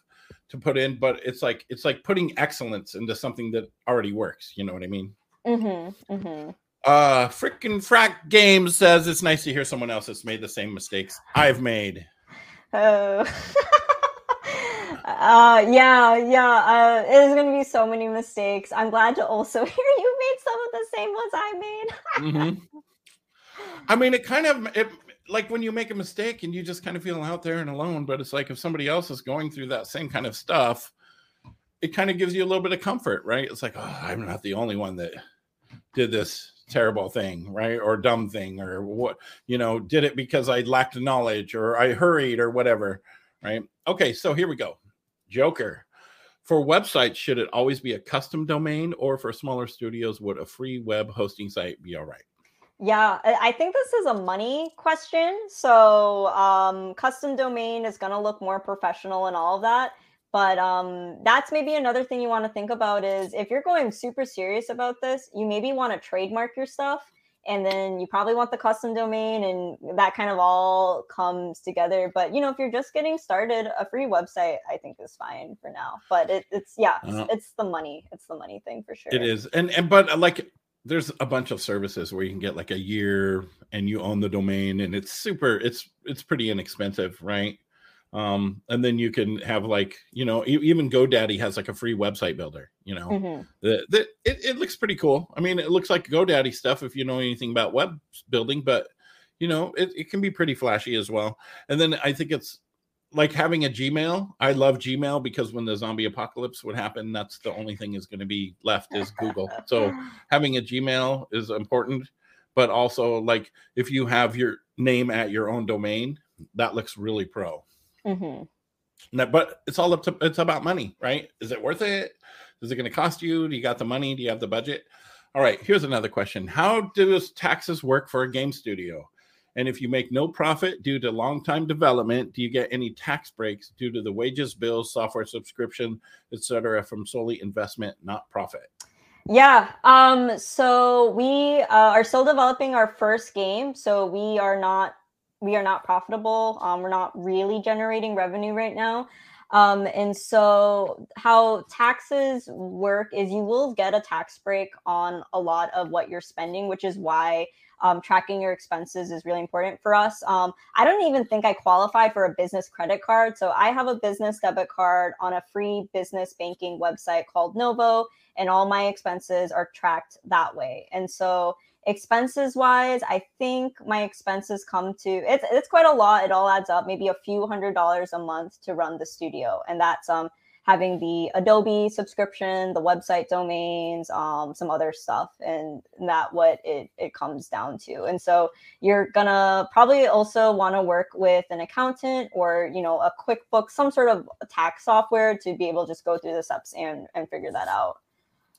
to put in, but it's like it's like putting excellence into something that already works. You know what I mean? Mm-hmm, mm-hmm. Uh, freaking frack games says it's nice to hear someone else that's made the same mistakes I've made. Oh. uh, yeah, yeah. Uh, there's gonna be so many mistakes. I'm glad to also hear you made some of the same ones I made. mm-hmm. I mean, it kind of it like when you make a mistake and you just kind of feel out there and alone. But it's like if somebody else is going through that same kind of stuff, it kind of gives you a little bit of comfort, right? It's like, oh, I'm not the only one that did this terrible thing, right? Or dumb thing, or what, you know, did it because I lacked knowledge or I hurried or whatever, right? Okay, so here we go. Joker. For websites, should it always be a custom domain or for smaller studios, would a free web hosting site be all right? Yeah, I think this is a money question. So, um, custom domain is going to look more professional and all of that. But um, that's maybe another thing you want to think about is if you're going super serious about this, you maybe want to trademark your stuff. And then you probably want the custom domain, and that kind of all comes together. But you know, if you're just getting started, a free website I think is fine for now. But it, it's yeah, it's, uh, it's the money. It's the money thing for sure. It is, and and but uh, like there's a bunch of services where you can get like a year and you own the domain and it's super it's it's pretty inexpensive right um and then you can have like you know even godaddy has like a free website builder you know mm-hmm. the, the it, it looks pretty cool i mean it looks like godaddy stuff if you know anything about web building but you know it, it can be pretty flashy as well and then i think it's like having a Gmail. I love Gmail because when the zombie apocalypse would happen, that's the only thing is going to be left is Google. So having a Gmail is important, but also like if you have your name at your own domain, that looks really pro. Mm-hmm. That, but it's all up to it's about money, right? Is it worth it? Is it going to cost you? Do you got the money? Do you have the budget? All right, here's another question. How does taxes work for a game studio? And if you make no profit due to long time development, do you get any tax breaks due to the wages, bills, software subscription, etc., from solely investment, not profit? Yeah. Um, so we uh, are still developing our first game. So we are not we are not profitable. Um, we're not really generating revenue right now. Um, and so, how taxes work is you will get a tax break on a lot of what you're spending, which is why um, tracking your expenses is really important for us. Um, I don't even think I qualify for a business credit card. So I have a business debit card on a free business banking website called Novo, and all my expenses are tracked that way. And so expenses wise, I think my expenses come to it's it's quite a lot. It all adds up, maybe a few hundred dollars a month to run the studio, and that's um having the Adobe subscription, the website domains, um, some other stuff, and that what it it comes down to. And so you're gonna probably also want to work with an accountant or you know a QuickBooks, some sort of tax software to be able to just go through the steps and and figure that out.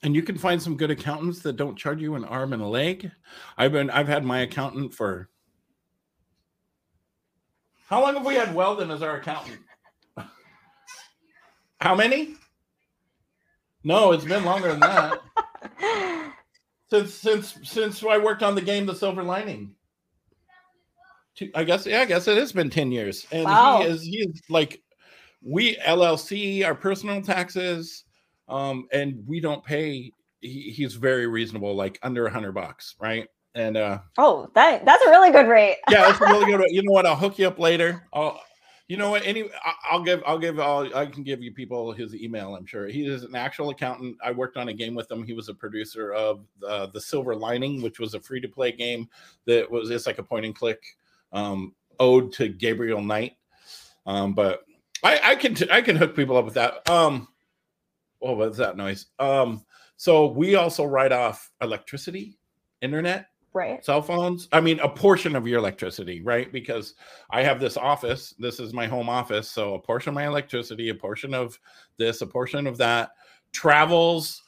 And you can find some good accountants that don't charge you an arm and a leg. I've been I've had my accountant for how long have we had Weldon as our accountant? How many? No, it's been longer than that. since since since I worked on the game The Silver Lining. I guess yeah, I guess it has been 10 years. And wow. he is he is like we LLC our personal taxes um and we don't pay he, he's very reasonable like under a hundred bucks right and uh oh that that's a really good rate yeah that's a really good rate. you know what i'll hook you up later i'll you know what? Any, I'll give, I'll give, all. I can give you people his email. I'm sure he is an actual accountant. I worked on a game with him. He was a producer of uh, the Silver Lining, which was a free to play game that was just like a point and click um, ode to Gabriel Knight. Um, but I, I can, I can hook people up with that. Um, oh, what's that noise? Um, so we also write off electricity, internet, right. cell phones i mean a portion of your electricity right? Because i have this office this is my home office so a portion of my electricity a portion of this a portion of that travels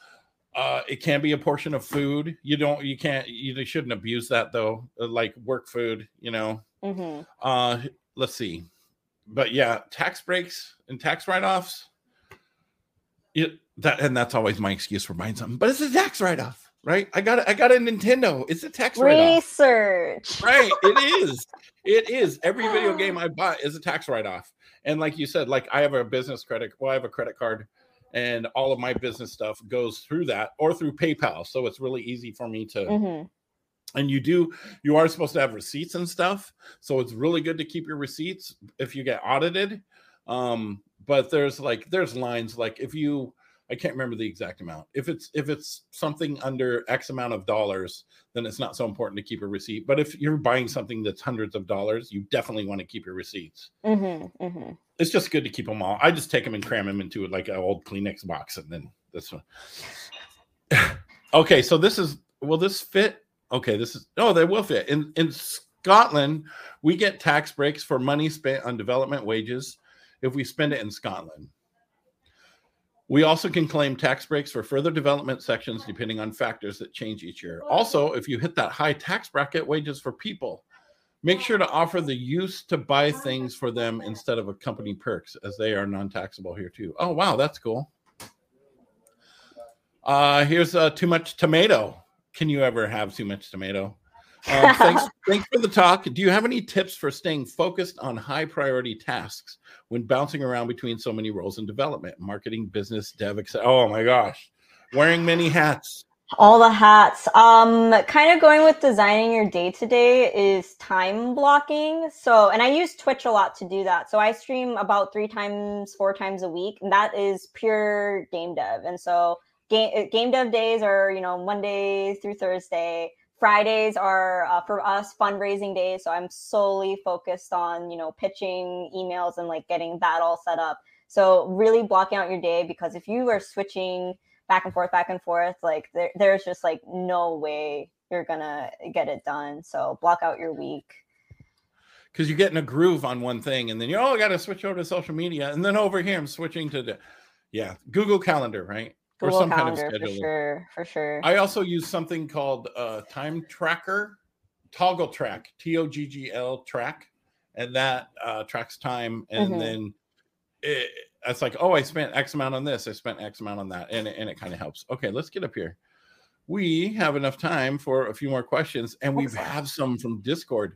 uh it can be a portion of food. You don't you can't you shouldn't abuse that though uh, like work food you know? Mm-hmm. uh let's see. But yeah tax breaks and tax write-offs it, that and that's always my excuse for buying something but it's a tax write-off right? I got I got a Nintendo. It's a tax research. Right, it is. It is. Every video game I buy is a tax write off. And like you said, like I have a business credit. Well, I have a credit card, and all of my business stuff goes through that or through PayPal. So it's really easy for me to mm-hmm. and you do you are supposed to have receipts and stuff so it's really good to keep your receipts if you get audited um but there's like there's lines like if you i can't remember the exact amount if it's if it's something under x amount of dollars then it's not so important to keep a receipt but if you're buying something that's hundreds of dollars you definitely want to keep your receipts mm-hmm, mm-hmm. it's just good to keep them all i just take them and cram them into like an old kleenex box and then this one okay so this is will this fit Okay, this is oh, they will fit. In in Scotland, we get tax breaks for money spent on development wages if we spend it in Scotland. We also can claim tax breaks for further development sections depending on factors that change each year. Also, if you hit that high tax bracket wages for people, make sure to offer the use to buy things for them instead of a company perks as they are non-taxable here too. Oh wow, that's cool. Uh here's uh too much tomato can you ever have too much tomato? Um, thanks, thanks for the talk. Do you have any tips for staying focused on high priority tasks when bouncing around between so many roles in development, marketing, business, dev, etc.? Oh my gosh, wearing many hats. All the hats. Um, kind of going with designing your day to day is time blocking. So, and I use Twitch a lot to do that. So I stream about three times, four times a week, and that is pure game dev. And so game game dev days are you know Monday through Thursday. Fridays are uh, for us fundraising days, so I'm solely focused on you know pitching emails and like getting that all set up. So really blocking out your day because if you are switching back and forth, back and forth, like there, there's just like no way you're gonna get it done. So block out your week because you get in a groove on one thing and then you oh got to switch over to social media and then over here I'm switching to the yeah Google Calendar right Google or some Calendar, kind of schedule. For sure, for sure. I also use something called uh, Time Tracker, Toggl Track, T O G G L Track, and that uh, tracks time. And mm-hmm. then it, it's like, oh, I spent X amount on this, I spent X amount on that, and and it kind of helps. Okay, let's get up here. We have enough time for a few more questions, and we have some from Discord.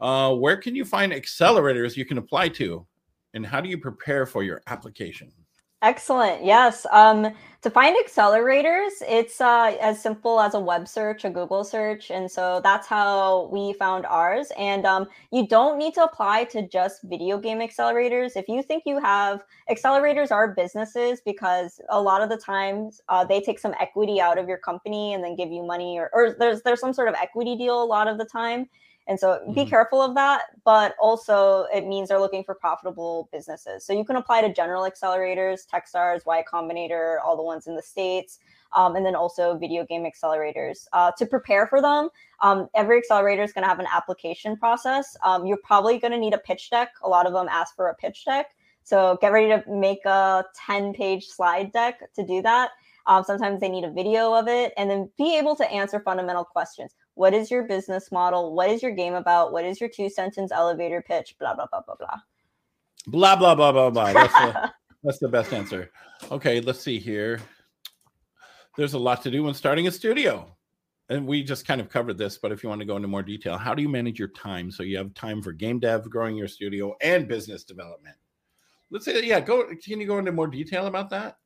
Uh, where can you find accelerators you can apply to, and how do you prepare for your application? Excellent. Yes. Um, to find accelerators, it's uh, as simple as a web search, a Google search. And so that's how we found ours. And um, you don't need to apply to just video game accelerators. If you think you have accelerators are businesses because a lot of the times uh, they take some equity out of your company and then give you money or, or there's there's some sort of equity deal a lot of the time. And so be mm-hmm. careful of that, but also it means they're looking for profitable businesses. So you can apply to general accelerators, Techstars, Y Combinator, all the ones in the States, um, and then also video game accelerators. Uh, to prepare for them, um, every accelerator is going to have an application process. Um, you're probably going to need a pitch deck. A lot of them ask for a pitch deck. So get ready to make a 10 page slide deck to do that. Um, sometimes they need a video of it and then be able to answer fundamental questions. What is your business model? What is your game about? What is your two sentence elevator pitch? Blah, blah, blah, blah, blah. Blah, blah, blah, blah, blah. That's the, that's the best answer. Okay, let's see here. There's a lot to do when starting a studio. And we just kind of covered this, but if you want to go into more detail, how do you manage your time so you have time for game dev, growing your studio, and business development? Let's say, yeah, go. Can you go into more detail about that?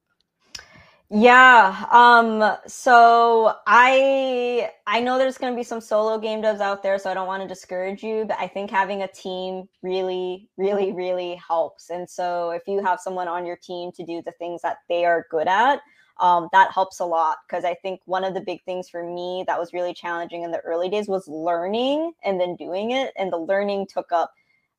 Yeah. Um, so I I know there's gonna be some solo game devs out there, so I don't want to discourage you, but I think having a team really, really, really helps. And so if you have someone on your team to do the things that they are good at, um, that helps a lot because I think one of the big things for me that was really challenging in the early days was learning and then doing it. And the learning took up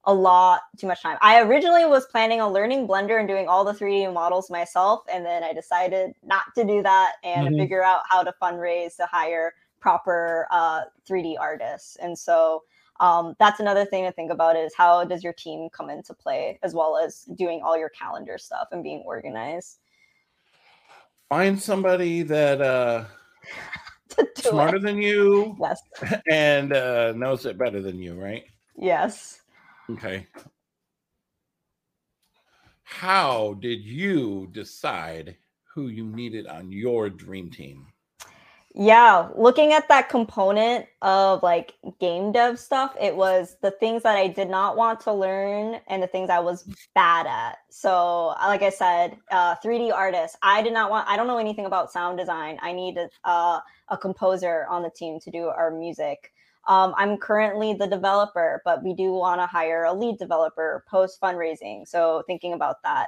a lot too much time. I originally was planning on learning Blender and doing all the 3D models myself, and then I decided not to do that and mm-hmm. figure out how to fundraise to hire proper uh, 3D artists. And so um, that's another thing to think about is how does your team come into play as well as doing all your calendar stuff and being organized. Find somebody that uh smarter it. than you yes and uh knows it better than you right yes Okay. How did you decide who you needed on your dream team? Yeah, looking at that component of like game dev stuff, it was the things that I did not want to learn and the things I was bad at. So, like I said, uh, 3D artist, I did not want, I don't know anything about sound design. I needed uh, a composer on the team to do our music. Um, I'm currently the developer, but we do want to hire a lead developer post fundraising. So, thinking about that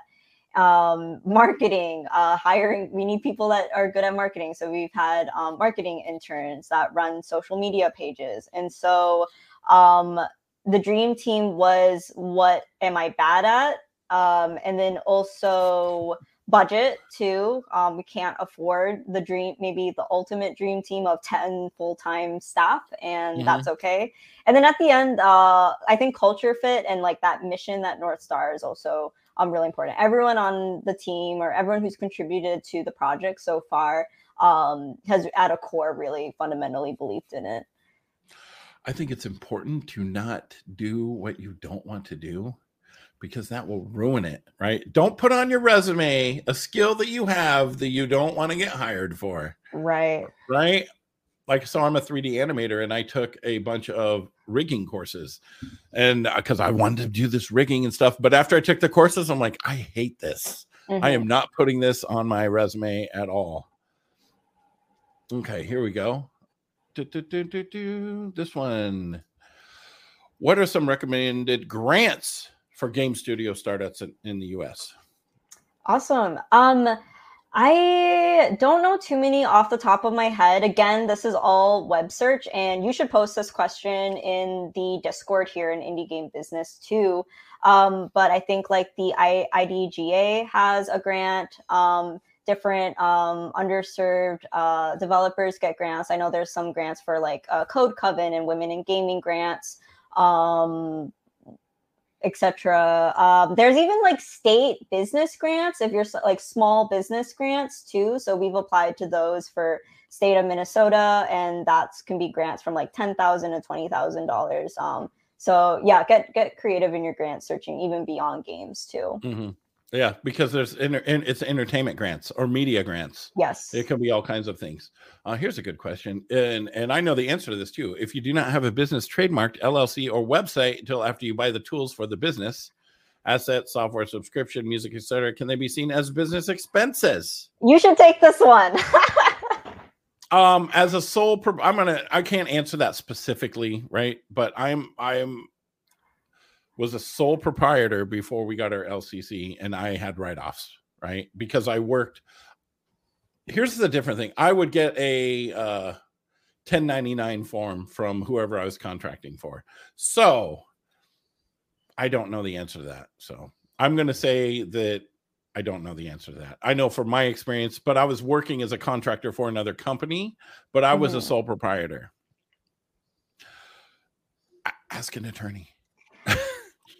um, marketing, uh, hiring. We need people that are good at marketing. So we've had um, marketing interns that run social media pages. And so um, the dream team was what am I bad at? Um, and then also budget too. Um, we can't afford the dream, maybe the ultimate dream team of 10 full time staff, and mm-hmm. that's okay. And then at the end, uh, I think culture fit and like that mission that North Star is also um, really important. Everyone on the team or everyone who's contributed to the project so far um, has at a core really fundamentally believed in it. I think it's important to not do what you don't want to do because that will ruin it, right? Don't put on your resume a skill that you have that you don't want to get hired for. Right. Right like so i'm a 3d animator and i took a bunch of rigging courses and because uh, i wanted to do this rigging and stuff but after i took the courses i'm like i hate this mm-hmm. i am not putting this on my resume at all okay here we go do, do, do, this one what are some recommended grants for game studio startups in, in the us awesome um I don't know too many off the top of my head. Again, this is all web search, and you should post this question in the Discord here in Indie Game Business too. Um, but I think like the I- IDGA has a grant. Um, different um, underserved uh, developers get grants. I know there's some grants for like uh, Code Coven and Women in Gaming grants. Um, etc. Um, there's even like state business grants if you're like small business grants too. So we've applied to those for state of Minnesota, and that can be grants from like ten thousand to twenty thousand um, dollars. So yeah, get get creative in your grant searching, even beyond games too. Mm-hmm. Yeah, because there's inter- it's entertainment grants or media grants. Yes, it can be all kinds of things. Uh, here's a good question, and and I know the answer to this too. If you do not have a business trademarked LLC or website until after you buy the tools for the business, asset, software, subscription, music, etc., can they be seen as business expenses? You should take this one. um, as a sole, pro- I'm gonna. I can't answer that specifically, right? But I'm I'm was a sole proprietor before we got our LCC, and I had write offs, right? Because I worked. Here's the different thing I would get a uh, 1099 form from whoever I was contracting for. So I don't know the answer to that. So I'm going to say that I don't know the answer to that. I know from my experience, but I was working as a contractor for another company, but I was mm-hmm. a sole proprietor. Ask an attorney.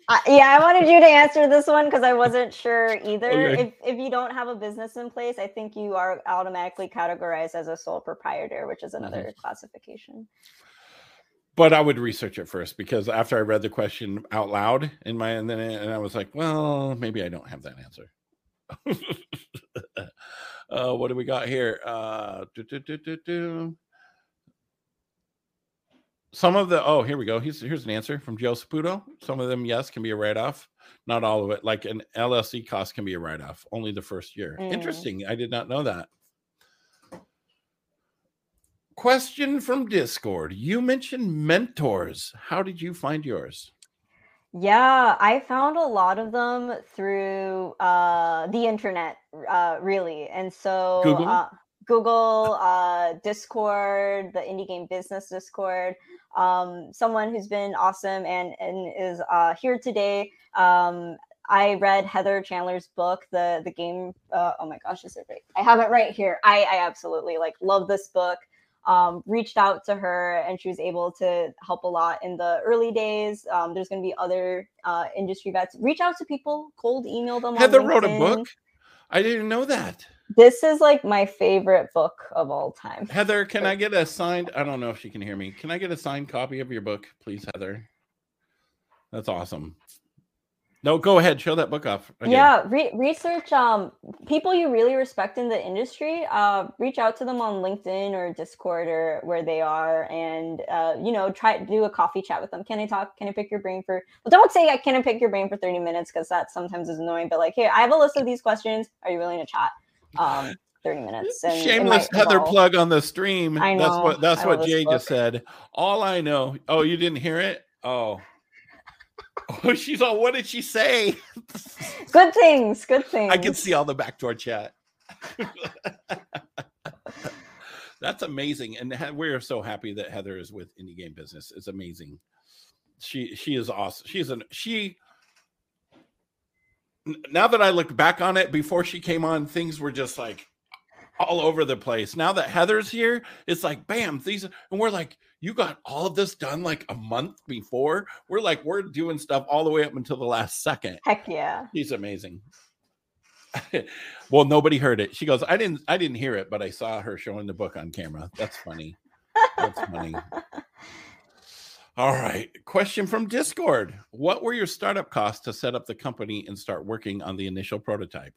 Uh, yeah, I wanted you to answer this one because I wasn't sure either. Okay. If if you don't have a business in place, I think you are automatically categorized as a sole proprietor, which is another mm-hmm. classification. But I would research it first because after I read the question out loud in my and then and I was like, well, maybe I don't have that answer. uh, what do we got here? Uh, do, do, do, some of the oh here we go. Here's here's an answer from joe saputo. Some of them yes can be a write-off. Not all of it. Like an llc cost can be a write-off only the first year. Mm. interesting. I did not know that. Question from discord. You mentioned mentors. How did you find yours? Yeah i found a lot of them through uh the internet uh really. And so google? uh, Google, uh, Discord, the Indie Game Business Discord. Um, someone who's been awesome and and is uh, here today. Um, I read Heather Chandler's book, the the game. Uh, oh my gosh, is it right? I have it right here. I I absolutely like love this book. Um, reached out to her and she was able to help a lot in the early days. Um, there's going to be other uh, industry vets. Reach out to people, cold email them. Heather wrote a book. I didn't know that. This is like my favorite book of all time. Heather, can I get a signed? I don't know if she can hear me. Can I get a signed copy of your book, please, Heather? That's awesome. No, go ahead. Show that book off. Again. Yeah, re- research um people you really respect in the industry. Uh, reach out to them on LinkedIn or Discord or where they are, and uh, you know, try do a coffee chat with them. Can I talk? Can I pick your brain for? Well, don't say I can't pick your brain for thirty minutes because that sometimes is annoying. But like, hey, I have a list of these questions. Are you willing to chat? Um, 30 minutes. And Shameless Heather plug on the stream. I know. That's what that's I what Jay just said. All I know. Oh, you didn't hear it? Oh. Oh, she's all. What did she say? Good things. Good things. I can see all the backdoor chat. That's amazing, and we're so happy that Heather is with Indie Game Business. It's amazing. She she is awesome. She's an she. Now that I look back on it, before she came on, things were just like all over the place. Now that Heather's here, it's like bam, these and we're like, you got all of this done like a month before. We're like, we're doing stuff all the way up until the last second. Heck yeah. She's amazing. well, nobody heard it. She goes, I didn't I didn't hear it, but I saw her showing the book on camera. That's funny. That's funny. All right. Question from Discord. What were your startup costs to set up the company and start working on the initial prototype?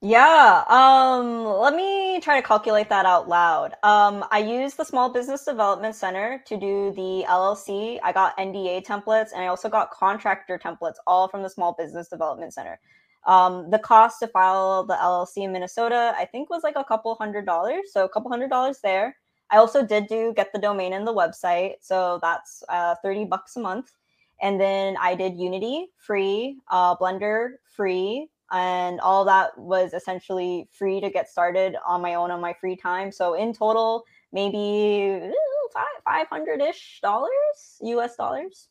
Yeah, um, let me try to calculate that out loud. Um, I used the Small Business Development Center to do the LLC. I got NDA templates and I also got contractor templates, all from the Small Business Development Center. Um, the cost to file the LLC in Minnesota, I think, was like a couple hundred dollars. So a couple hundred dollars there. I also did do get the domain and the website, so that's uh, thirty bucks a month. And then I did Unity free, uh, Blender free, and all that was essentially free to get started on my own on my free time. So in total, maybe five hundred ish dollars, U.S. dollars.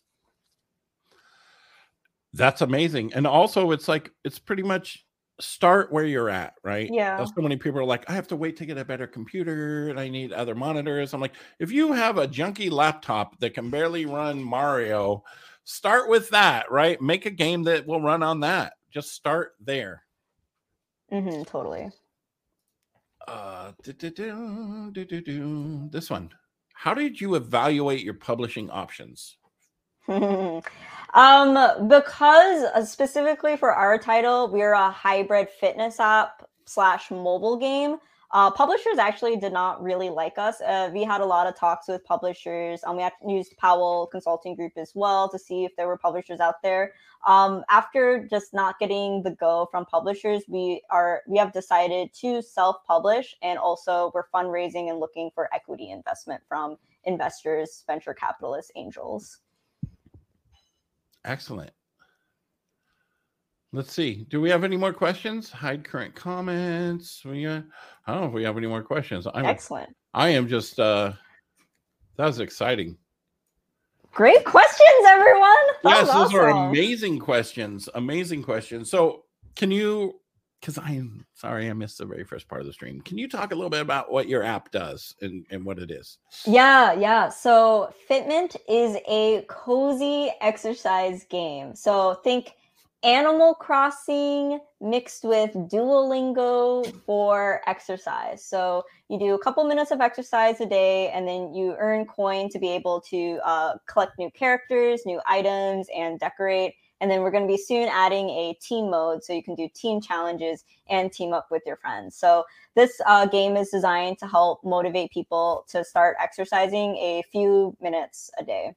That's amazing, and also it's like it's pretty much start where you're at, right? Yeah. So many people are like, I have to wait to get a better computer and I need other monitors. I'm like, if you have a junky laptop that can barely run Mario, start with that, right? Make a game that will run on that just start there. Mm-hmm, totally. Uh, this one. How did you evaluate your publishing options? um, because uh, specifically for our title, we're a hybrid fitness app slash mobile game. Uh, publishers actually did not really like us. Uh, we had a lot of talks with publishers. Um, we used Powell Consulting Group as well to see if there were publishers out there. Um, after just not getting the go from publishers, we are we have decided to self-publish, and also we're fundraising and looking for equity investment from investors, venture capitalists, angels. Excellent. Let's see. Do we have any more questions? Hide current comments. We uh, I don't know if we have any more questions. I'm, Excellent. I am just uh that was exciting. Great questions, everyone. That yes, those awesome. are amazing questions. Amazing questions. So can you because I'm sorry I missed the very first part of the stream. Can you talk a little bit about what your app does and, and what it is? Yeah, yeah. So Fitment is a cozy exercise game. So think Animal Crossing mixed with Duolingo for exercise. So you do a couple minutes of exercise a day, and then you earn coin to be able to uh, collect new characters, new items, and decorate. And then we're going to be soon adding a team mode so you can do team challenges and team up with your friends. So this uh, game is designed to help motivate people to start exercising a few minutes a day.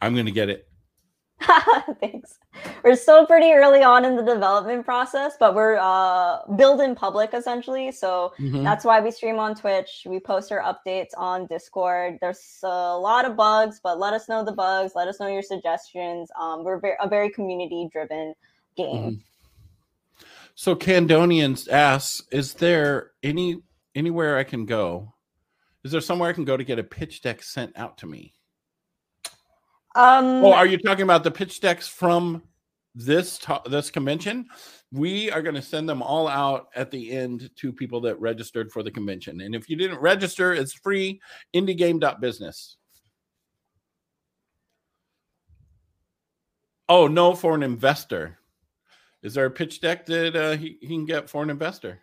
I'm going to get it. Thanks. We're still pretty early on in the development process, but we're uh, building public essentially. So mm-hmm. that's why we stream on Twitch. We post our updates on Discord. There's a lot of bugs, but let us know the bugs. Let us know your suggestions. Um, we're very, a very community driven game. Mm-hmm. So Candonians asks, is there any anywhere I can go? Is there somewhere I can go to get a pitch deck sent out to me? Um, oh, are you talking about the pitch decks from this this convention? We are going to send them all out at the end to people that registered for the convention. And if you didn't register, it's free. Indiegame.business. Oh no, for an investor. Is there a pitch deck that uh, he, he can get for an investor?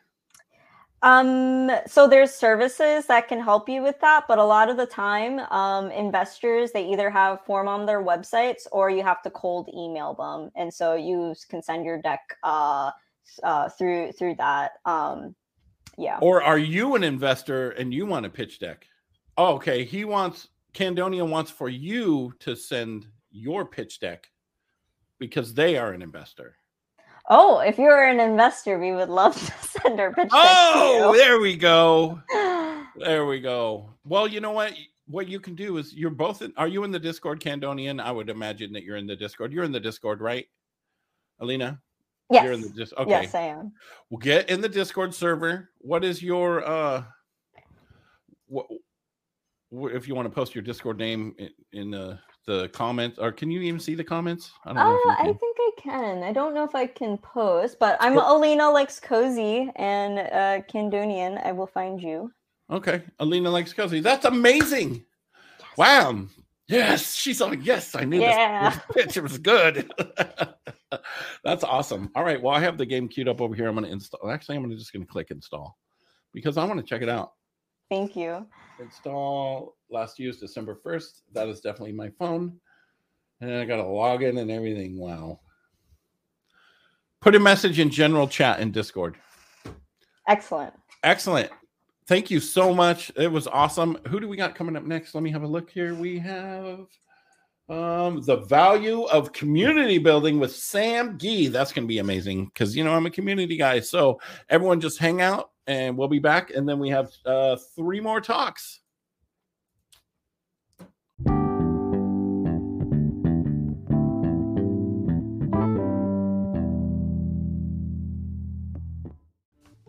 Um, so there's services that can help you with that, but a lot of the time, um, investors they either have form on their websites or you have to cold email them, and so you can send your deck uh, uh, through through that. Um, yeah. Or are you an investor and you want a pitch deck? Oh, okay. He wants Candonia wants for you to send your pitch deck because they are an investor. Oh, if you're an investor, we would love to send our pitch. Oh, there we go. There we go. Well, you know what? What you can do is you're both in, are you in the Discord, Candonian? I would imagine that you're in the Discord. You're in the Discord, right? Alina? Yes. You're in the dis- okay. Yes, I am. Well, get in the Discord server. What is your uh what if you want to post your Discord name in, in the the comments or can you even see the comments? I don't know. Uh, I think I can. I don't know if I can post, but I'm Alina likes cozy and uh Candonian. I will find you. Okay, Alina likes cozy. That's amazing. Yes. Wow. Yes, she's on. yes, I knew yeah. this, this picture was good. That's awesome. All right. Well, I have the game queued up over here. I'm going to install. Actually, I'm just going to click install because I want to check it out. Thank you. Install last used December 1st. That is definitely my phone. And I got to log in and everything. Wow. Put a message in general chat in Discord. Excellent. Excellent. Thank you so much. It was awesome. Who do we got coming up next? Let me have a look here. We have um, the value of community building with Sam Gee. That's going to be amazing because, you know, I'm a community guy. So everyone just hang out and we'll be back. And then we have uh, three more talks.